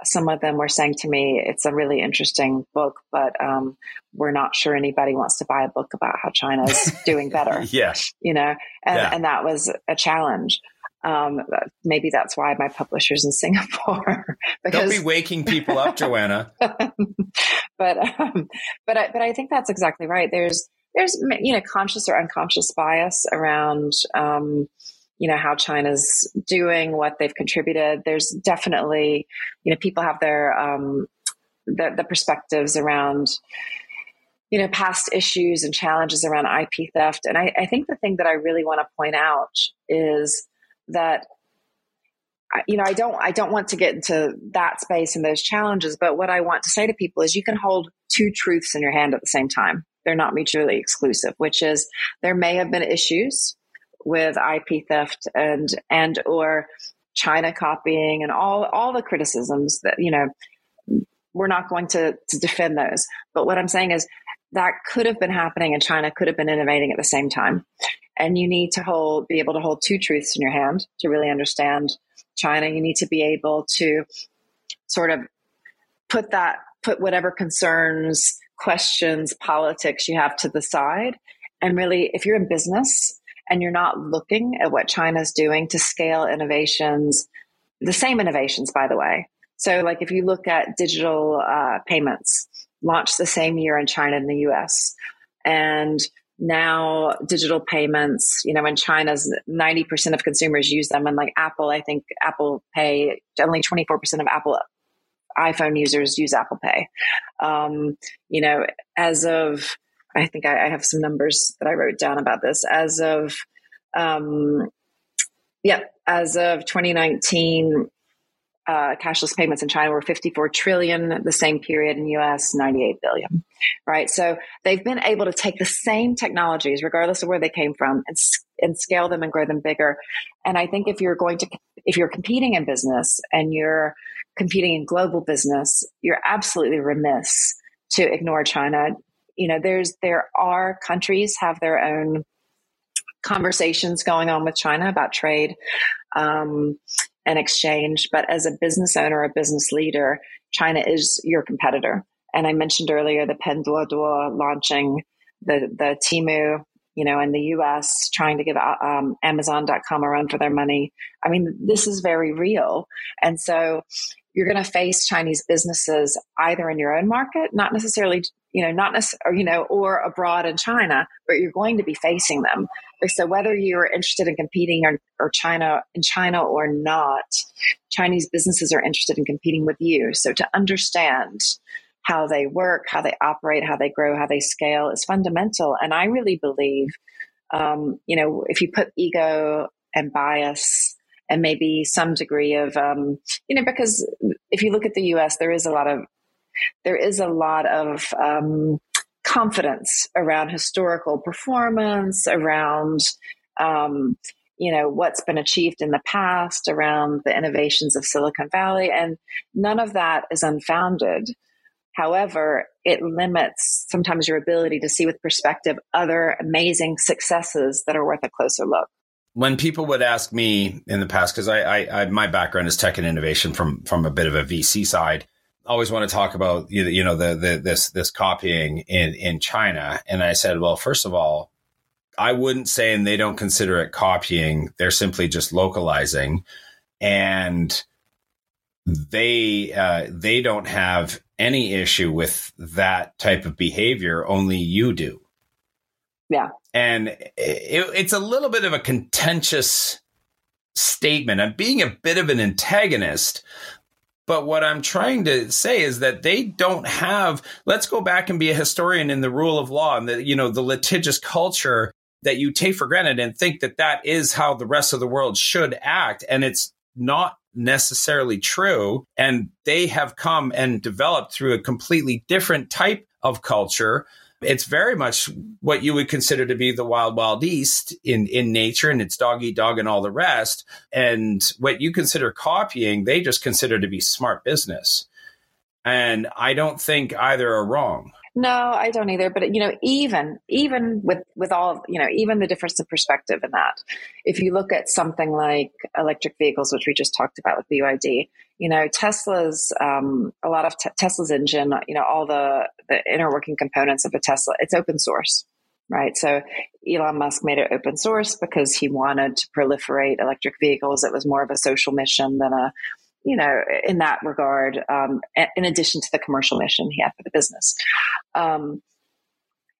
some of them were saying to me, it's a really interesting book, but um, we're not sure anybody wants to buy a book about how China is doing better. yeah. You know, and, yeah. and that was a challenge. Um, maybe that's why my publisher's in Singapore. because, Don't be waking people up, Joanna. but, um, but, I, but I think that's exactly right. There's, there's you know conscious or unconscious bias around um, you know how China's doing, what they've contributed. There's definitely you know people have their um, the, the perspectives around you know past issues and challenges around IP theft, and I, I think the thing that I really want to point out is that you know i don't i don't want to get into that space and those challenges but what i want to say to people is you can hold two truths in your hand at the same time they're not mutually exclusive, which is there may have been issues with IP theft and and or China copying and all all the criticisms that you know we're not going to to defend those. But what I'm saying is that could have been happening and China could have been innovating at the same time. And you need to hold be able to hold two truths in your hand to really understand China. You need to be able to sort of put that put whatever concerns questions, politics you have to the side. And really, if you're in business and you're not looking at what China's doing to scale innovations, the same innovations, by the way. So, like if you look at digital uh, payments, launched the same year in China and the US. And now digital payments, you know, in China's 90% of consumers use them. And like Apple, I think Apple Pay, only 24% of Apple iPhone users use Apple Pay. Um, you know, as of, I think I, I, have some numbers that I wrote down about this. As of, um, yeah, as of 2019, uh, cashless payments in China were 54 trillion. The same period in US, 98 billion. Right. So they've been able to take the same technologies, regardless of where they came from, and, and scale them and grow them bigger. And I think if you're going to, if you're competing in business and you're competing in global business, you're absolutely remiss to ignore China. You know, there's there are countries have their own conversations going on with China about trade um, and exchange, but as a business owner, a business leader, China is your competitor. And I mentioned earlier the Pinduoduo launching the the Temu you know, in the US, trying to give um, Amazon.com a run for their money. I mean, this is very real. And so you're going to face Chinese businesses either in your own market, not necessarily, you know, not necessarily, you know, or abroad in China, but you're going to be facing them. So whether you're interested in competing or, or China in China or not, Chinese businesses are interested in competing with you. So to understand how they work, how they operate, how they grow, how they scale is fundamental. And I really believe, um, you know, if you put ego and bias and maybe some degree of um, you know because if you look at the U.S., there is a lot of there is a lot of um, confidence around historical performance, around um, you know what's been achieved in the past, around the innovations of Silicon Valley, and none of that is unfounded. However, it limits sometimes your ability to see with perspective other amazing successes that are worth a closer look when people would ask me in the past, because I, I, I, my background is tech and innovation from from a bit of a VC side, always want to talk about you know the, the this this copying in in China, and I said, well, first of all, I wouldn't say, and they don't consider it copying; they're simply just localizing, and they uh, they don't have any issue with that type of behavior. Only you do. Yeah. And it, it's a little bit of a contentious statement. I'm being a bit of an antagonist. But what I'm trying to say is that they don't have, let's go back and be a historian in the rule of law and the, you know, the litigious culture that you take for granted and think that that is how the rest of the world should act. And it's not necessarily true. And they have come and developed through a completely different type of culture it's very much what you would consider to be the wild, wild east in, in nature and it's dog eat dog and all the rest. And what you consider copying, they just consider to be smart business. And I don't think either are wrong. No, I don't either. But you know, even even with with all you know, even the difference of perspective in that, if you look at something like electric vehicles, which we just talked about with BYD, you know, Tesla's um, a lot of te- Tesla's engine, you know, all the the inner working components of a Tesla, it's open source, right? So Elon Musk made it open source because he wanted to proliferate electric vehicles. It was more of a social mission than a you know, in that regard, um, in addition to the commercial mission he had for the business. Um,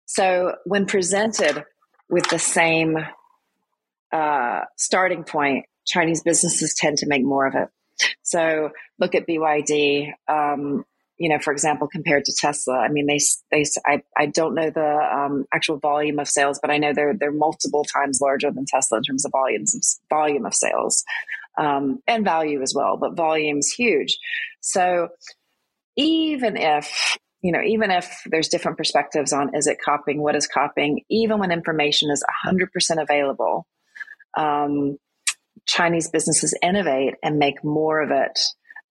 So when presented with the same uh, starting point, Chinese businesses tend to make more of it. So look at BYD. Um, you know, for example, compared to Tesla, I mean, they, they, I, I don't know the um, actual volume of sales, but I know they're, they're multiple times larger than Tesla in terms of volumes of volume of sales, um, and value as well, but volume's huge. So even if, you know, even if there's different perspectives on is it copying, what is copying, even when information is 100% available, um, Chinese businesses innovate and make more of it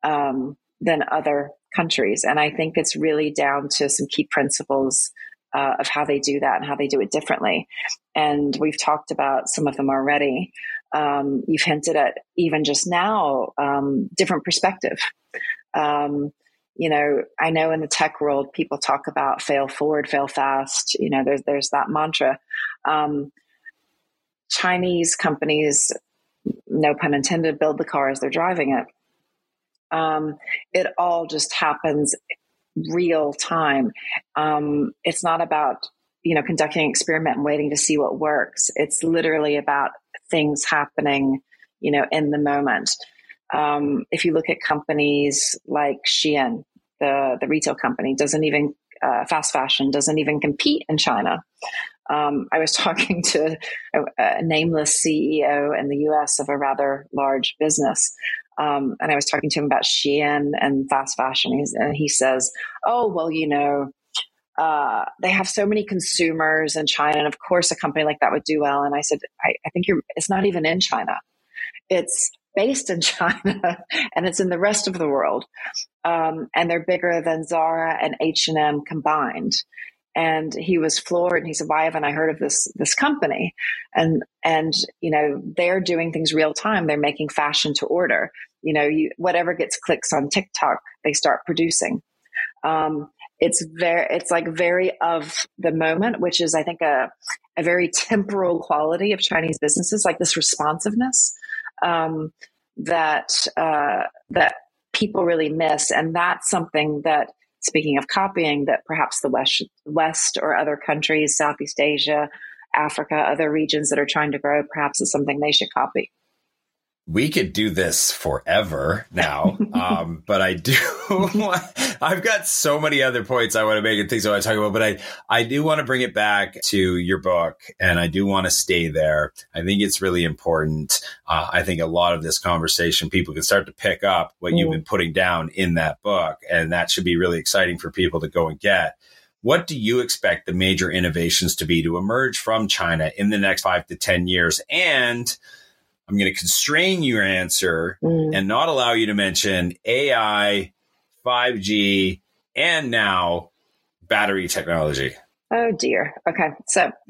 um, than other countries. And I think it's really down to some key principles uh, of how they do that and how they do it differently. And we've talked about some of them already. Um, you've hinted at even just now um, different perspective. Um, you know, I know in the tech world, people talk about fail forward, fail fast. You know, there's there's that mantra. Um, Chinese companies, no pun intended, build the car as they're driving it. Um, it all just happens real time. Um, it's not about you know conducting an experiment and waiting to see what works. It's literally about things happening, you know, in the moment. Um, if you look at companies like Shein, the the retail company doesn't even uh, fast fashion doesn't even compete in China. Um, I was talking to a, a, nameless CEO in the US of a rather large business. Um, and I was talking to him about Shein and fast fashion. And he says, Oh, well, you know, uh, they have so many consumers in China. And of course, a company like that would do well. And I said, I, I think you're, it's not even in China. It's based in China and it's in the rest of the world. Um, and they're bigger than Zara and H&M combined and he was floored and he said why haven't i heard of this this company. And and you know they're doing things real time. They're making fashion to order. You know you, whatever gets clicks on tiktok they start producing. Um, it's very it's like very of the moment which is i think a, a very temporal quality of chinese businesses like this responsiveness um, that uh, that people really miss. And that's something that speaking of copying, that perhaps the West, West or other countries, Southeast Asia, Africa, other regions that are trying to grow, perhaps is something they should copy we could do this forever now. um, but I do, I've got so many other points I want to make and things I want to talk about, but I, I do want to bring it back to your book and I do want to stay there. I think it's really important. Uh, I think a lot of this conversation, people can start to pick up what mm. you've been putting down in that book. And that should be really exciting for people to go and get. What do you expect the major innovations to be to emerge from China in the next five to 10 years? And I'm going to constrain your answer mm. and not allow you to mention AI, 5G, and now battery technology. Oh dear. Okay. So,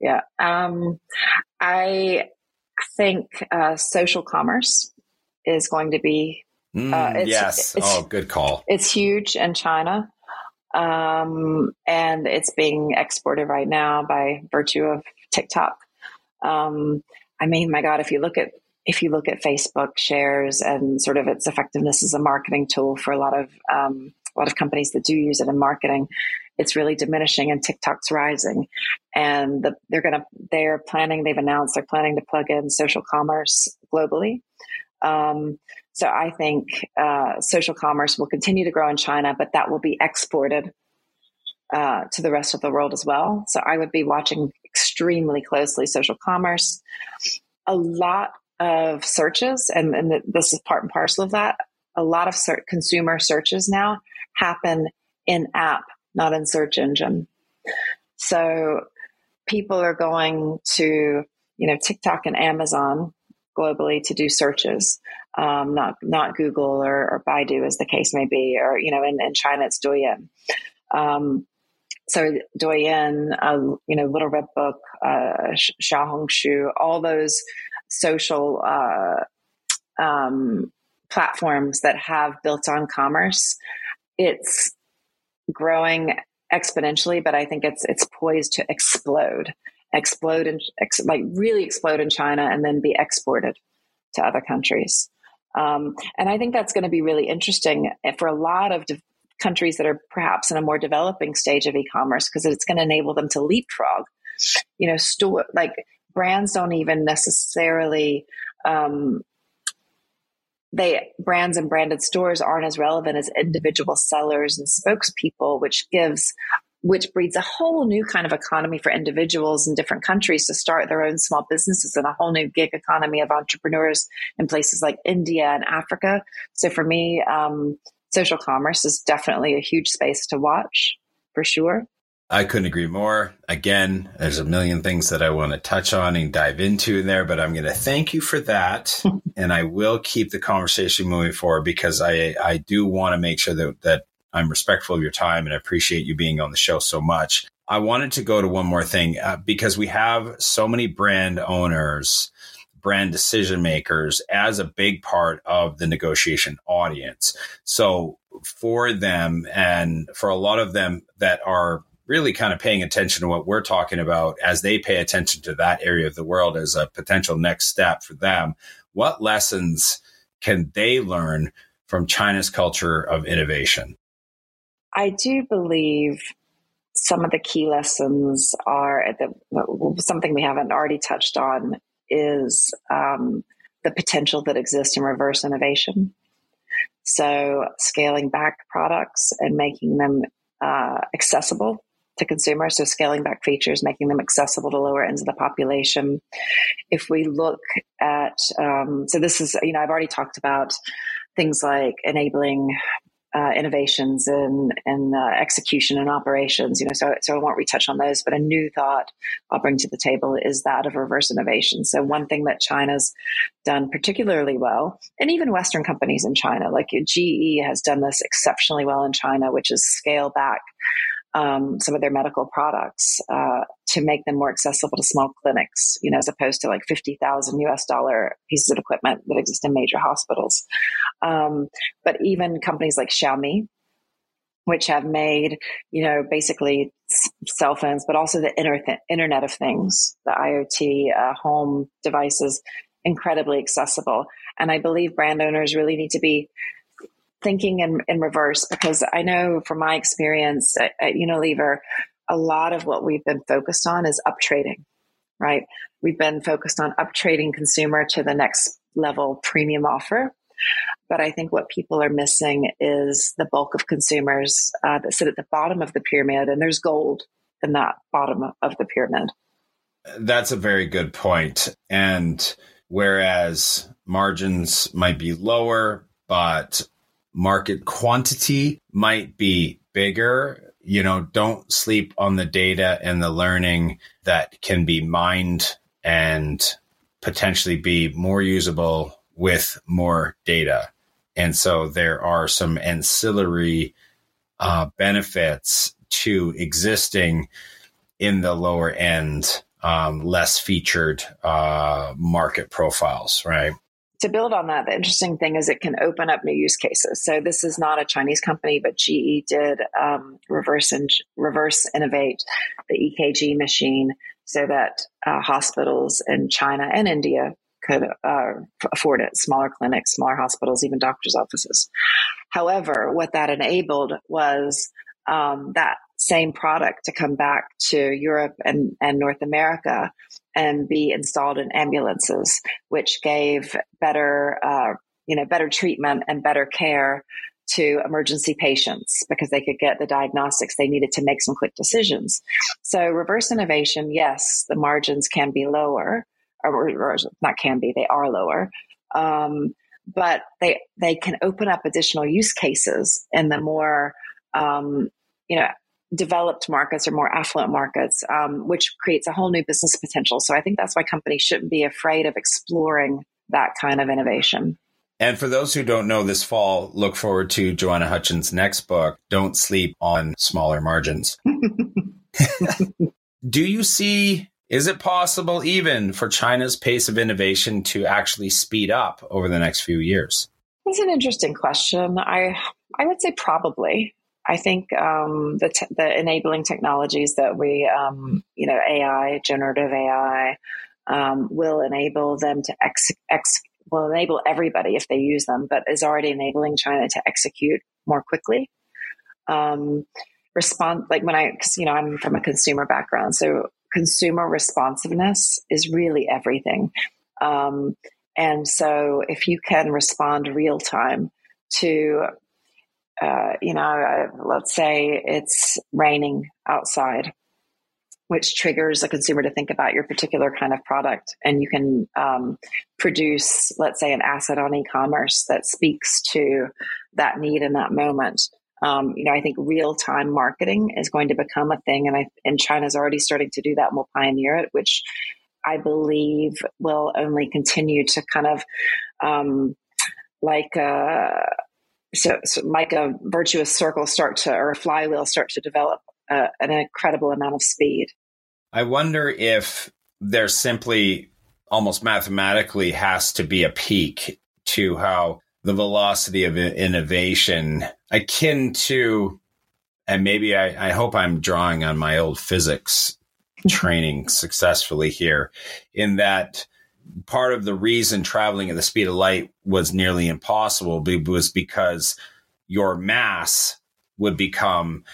yeah. Um, I think uh, social commerce is going to be. Mm, uh, it's, yes. It's, oh, good call. It's huge in China. Um, and it's being exported right now by virtue of TikTok. Um, I mean, my God, if you look at if you look at Facebook shares and sort of its effectiveness as a marketing tool for a lot of um, a lot of companies that do use it in marketing, it's really diminishing and TikTok's rising. And the, they're going to they're planning they've announced they're planning to plug in social commerce globally. Um, so I think uh, social commerce will continue to grow in China, but that will be exported uh, to the rest of the world as well. So I would be watching extremely closely social commerce. A lot of searches, and, and this is part and parcel of that. A lot of consumer searches now happen in app, not in search engine. So people are going to, you know, TikTok and Amazon globally to do searches, um, not not Google or, or, Baidu, as the case may be, or you know, in, in China it's Douyin. Um, so Douyin, uh, you know, Little Red Book, uh, Xiaohongshu, all those social uh, um, platforms that have built-on commerce, it's growing exponentially, but I think it's it's poised to explode, explode and ex- like really explode in China, and then be exported to other countries. Um, and I think that's going to be really interesting for a lot of de- countries that are perhaps in a more developing stage of e-commerce because it's going to enable them to leapfrog. You know, store like brands don't even necessarily um, they brands and branded stores aren't as relevant as individual sellers and spokespeople, which gives which breeds a whole new kind of economy for individuals in different countries to start their own small businesses and a whole new gig economy of entrepreneurs in places like India and Africa. So for me, um, social commerce is definitely a huge space to watch for sure. I couldn't agree more. Again, there's a million things that I want to touch on and dive into in there, but I'm going to thank you for that. and I will keep the conversation moving forward because I, I do want to make sure that, that I'm respectful of your time and I appreciate you being on the show so much. I wanted to go to one more thing uh, because we have so many brand owners, brand decision makers as a big part of the negotiation audience. So for them and for a lot of them that are really kind of paying attention to what we're talking about as they pay attention to that area of the world as a potential next step for them. What lessons can they learn from China's culture of innovation? I do believe some of the key lessons are the, something we haven't already touched on is um, the potential that exists in reverse innovation. So, scaling back products and making them uh, accessible to consumers. So scaling back features, making them accessible to lower ends of the population. If we look at, um, so this is, you know, I've already talked about things like enabling uh, innovations in, in uh, execution and operations. You know, so so I won't retouch on those. But a new thought I'll bring to the table is that of reverse innovation. So one thing that China's done particularly well, and even Western companies in China, like GE, has done this exceptionally well in China, which is scale back um, some of their medical products uh, to make them more accessible to small clinics, you know, as opposed to like 50,000 US dollar pieces of equipment that exist in major hospitals. Um, but even companies like Xiaomi, which have made, you know, basically cell phones, but also the Internet of Things, the IoT uh, home devices, incredibly accessible. And I believe brand owners really need to be thinking in, in reverse because I know from my experience at, at Unilever, a lot of what we've been focused on is up trading, right? We've been focused on up trading consumer to the next level premium offer. But I think what people are missing is the bulk of consumers uh, that sit at the bottom of the pyramid, and there's gold in that bottom of the pyramid. That's a very good point. And whereas margins might be lower, but market quantity might be bigger. You know, don't sleep on the data and the learning that can be mined and potentially be more usable with more data. And so there are some ancillary uh, benefits to existing in the lower end, um, less featured uh, market profiles, right? To build on that, the interesting thing is it can open up new use cases. So this is not a Chinese company, but GE did um, reverse and reverse innovate the EKG machine so that uh, hospitals in China and India could uh, afford it. Smaller clinics, smaller hospitals, even doctors' offices. However, what that enabled was um, that same product to come back to Europe and, and North America and be installed in ambulances, which gave better, uh, you know, better treatment and better care to emergency patients because they could get the diagnostics they needed to make some quick decisions. So reverse innovation, yes, the margins can be lower, or, or not can be, they are lower. Um, but they they can open up additional use cases in the more um, you know developed markets or more affluent markets, um, which creates a whole new business potential. So I think that's why companies shouldn't be afraid of exploring that kind of innovation. And for those who don't know, this fall, look forward to Joanna Hutchins' next book, Don't Sleep on Smaller Margins. Do you see, is it possible even for China's pace of innovation to actually speed up over the next few years? That's an interesting question. I I would say probably. I think um, the, t- the enabling technologies that we, um, you know, AI, generative AI, um, will enable them to ex, ex will enable everybody if they use them, but is already enabling China to execute more quickly. Um, respond like when I, you know, I'm from a consumer background, so consumer responsiveness is really everything. Um, and so if you can respond real time to, uh, you know, uh, let's say it's raining outside, which triggers a consumer to think about your particular kind of product. And you can um, produce, let's say, an asset on e commerce that speaks to that need in that moment. Um, you know, I think real time marketing is going to become a thing, and I and China's already starting to do that and will pioneer it, which I believe will only continue to kind of um, like uh, so, so, like a virtuous circle start to or a flywheel start to develop uh, an incredible amount of speed. I wonder if there simply almost mathematically has to be a peak to how the velocity of innovation akin to and maybe I, I hope I'm drawing on my old physics training successfully here in that part of the reason traveling at the speed of light was nearly impossible was because your mass would become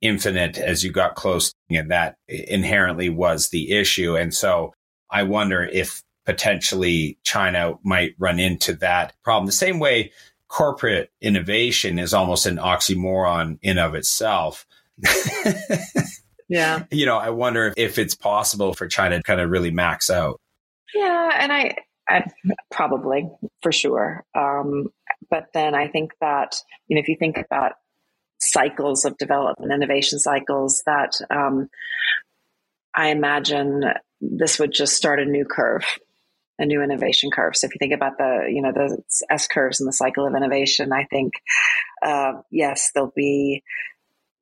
infinite as you got close and that inherently was the issue and so i wonder if potentially china might run into that problem the same way corporate innovation is almost an oxymoron in of itself Yeah. You know, I wonder if it's possible for China to kind of really max out. Yeah, and I, I probably for sure. Um, but then I think that you know if you think about cycles of development, innovation cycles, that um, I imagine this would just start a new curve, a new innovation curve. So if you think about the you know the S curves in the cycle of innovation, I think uh, yes, there'll be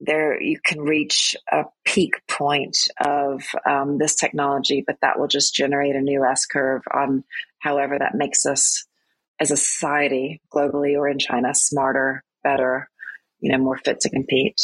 there you can reach a peak point of um, this technology, but that will just generate a new S curve on however that makes us as a society globally or in China smarter, better, you know, more fit to compete.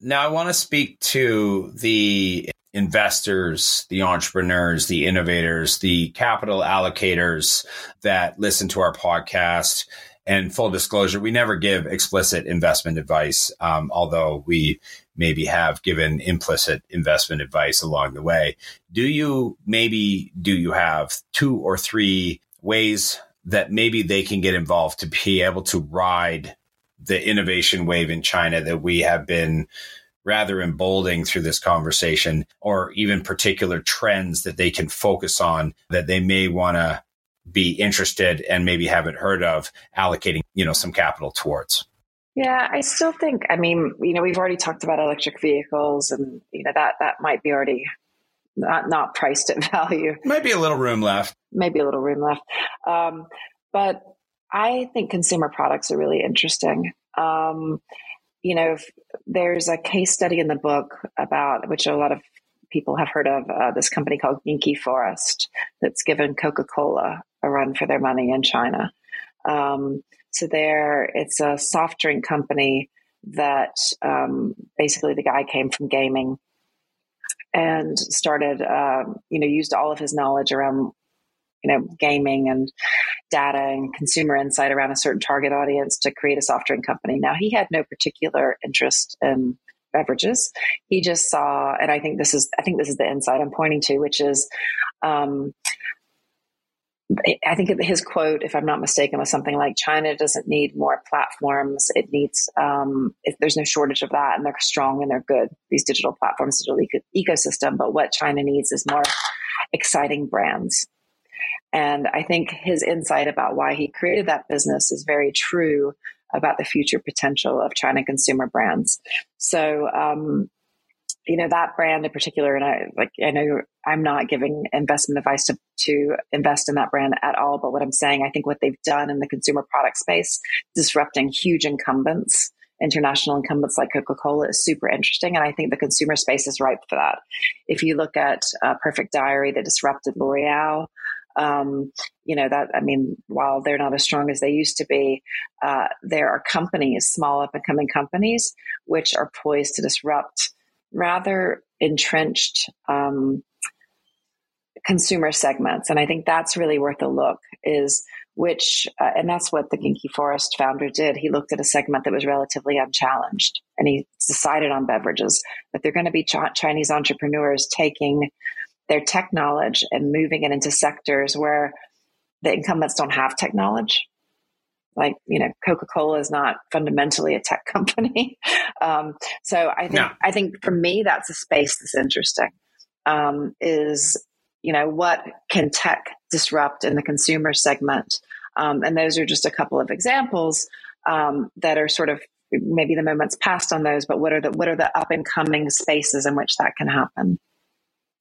Now, I want to speak to the investors, the entrepreneurs, the innovators, the capital allocators that listen to our podcast and full disclosure, we never give explicit investment advice, um, although we maybe have given implicit investment advice along the way. Do you maybe do you have two or three ways that maybe they can get involved to be able to ride the innovation wave in China that we have been rather emboldening through this conversation, or even particular trends that they can focus on that they may want to be interested and maybe haven't heard of allocating, you know, some capital towards? Yeah, I still think. I mean, you know, we've already talked about electric vehicles, and you know that that might be already not not priced at value. Might be a little room left. Maybe a little room left, um, but I think consumer products are really interesting. Um, you know, there's a case study in the book about which a lot of people have heard of uh, this company called Genki Forest that's given Coca Cola a run for their money in China. Um, so there, it's a soft drink company that um, basically the guy came from gaming and started, um, you know, used all of his knowledge around, you know, gaming and data and consumer insight around a certain target audience to create a soft drink company. Now he had no particular interest in beverages. He just saw, and I think this is, I think this is the insight I'm pointing to, which is, um, I think his quote, if I'm not mistaken, was something like China doesn't need more platforms. It needs, um, there's no shortage of that, and they're strong and they're good, these digital platforms, digital eco- ecosystem. But what China needs is more exciting brands. And I think his insight about why he created that business is very true about the future potential of China consumer brands. So, um, you know that brand in particular and i like i know i'm not giving investment advice to, to invest in that brand at all but what i'm saying i think what they've done in the consumer product space disrupting huge incumbents international incumbents like coca-cola is super interesting and i think the consumer space is ripe for that. If you look at uh, perfect diary that disrupted l'oreal um, you know that i mean while they're not as strong as they used to be uh, there are companies small up and coming companies which are poised to disrupt rather entrenched um, consumer segments and i think that's really worth a look is which, uh, and that's what the Genki Forest founder did. He looked at a segment that was relatively unchallenged and he decided on beverages. But they're going to be ch- Chinese entrepreneurs taking their tech knowledge and moving it into sectors where the incumbents don't have tech knowledge. Like, you know, Coca Cola is not fundamentally a tech company. um, so I think, no. I think for me, that's a space that's interesting. Um, is you know what can tech disrupt in the consumer segment um, and those are just a couple of examples um, that are sort of maybe the moment's passed on those, but what are the what are the up and coming spaces in which that can happen?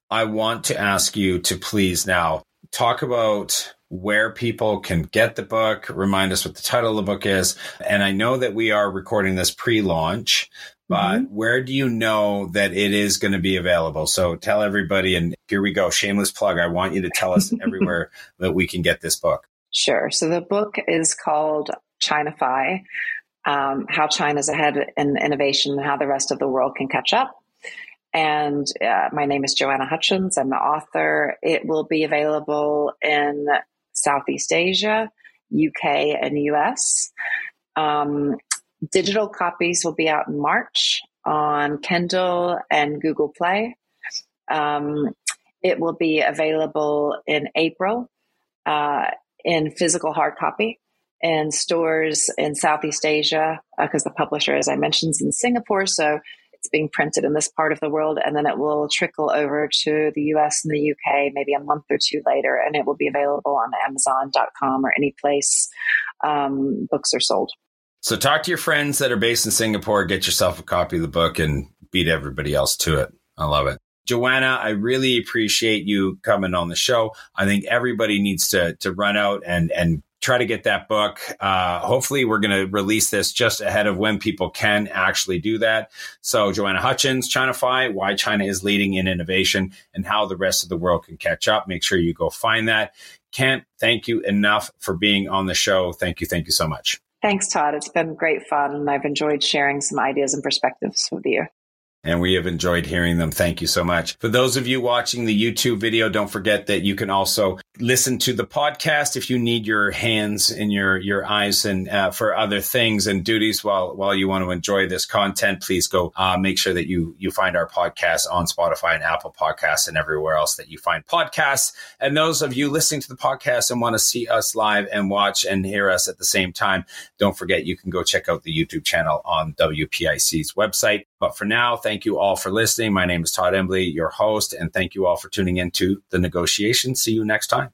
I want to ask you to please now talk about where people can get the book, remind us what the title of the book is. And I know that we are recording this pre launch, but mm-hmm. where do you know that it is going to be available? So tell everybody, and here we go, shameless plug. I want you to tell us everywhere that we can get this book. Sure. So the book is called Chinafy um, How China's Ahead in Innovation and How the Rest of the World Can Catch Up. And uh, my name is Joanna Hutchins. I'm the author. It will be available in Southeast Asia, UK, and US. Um, digital copies will be out in March on Kindle and Google Play. Um, it will be available in April uh, in physical hard copy in stores in Southeast Asia because uh, the publisher, as I mentioned, is in Singapore. So it's being printed in this part of the world, and then it will trickle over to the US and the UK maybe a month or two later, and it will be available on Amazon.com or any place um, books are sold. So talk to your friends that are based in Singapore, get yourself a copy of the book, and beat everybody else to it. I love it. Joanna, I really appreciate you coming on the show. I think everybody needs to to run out and and try to get that book. Uh, hopefully, we're going to release this just ahead of when people can actually do that. So, Joanna Hutchins, Chinafy, Why China is Leading in Innovation and How the Rest of the World Can Catch Up. Make sure you go find that. Can't thank you enough for being on the show. Thank you. Thank you so much. Thanks, Todd. It's been great fun, and I've enjoyed sharing some ideas and perspectives with you and we have enjoyed hearing them. Thank you so much. For those of you watching the YouTube video, don't forget that you can also listen to the podcast if you need your hands and your your eyes and uh, for other things and duties while while you want to enjoy this content. Please go uh, make sure that you you find our podcast on Spotify and Apple Podcasts and everywhere else that you find podcasts. And those of you listening to the podcast and want to see us live and watch and hear us at the same time, don't forget you can go check out the YouTube channel on WPIC's website. But for now, thank you all for listening. My name is Todd Embley, your host, and thank you all for tuning into the negotiation. See you next time.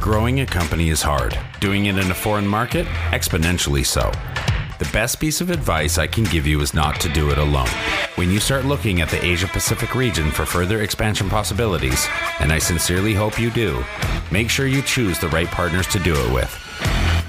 Growing a company is hard. Doing it in a foreign market, exponentially so. The best piece of advice I can give you is not to do it alone. When you start looking at the Asia Pacific region for further expansion possibilities, and I sincerely hope you do, make sure you choose the right partners to do it with.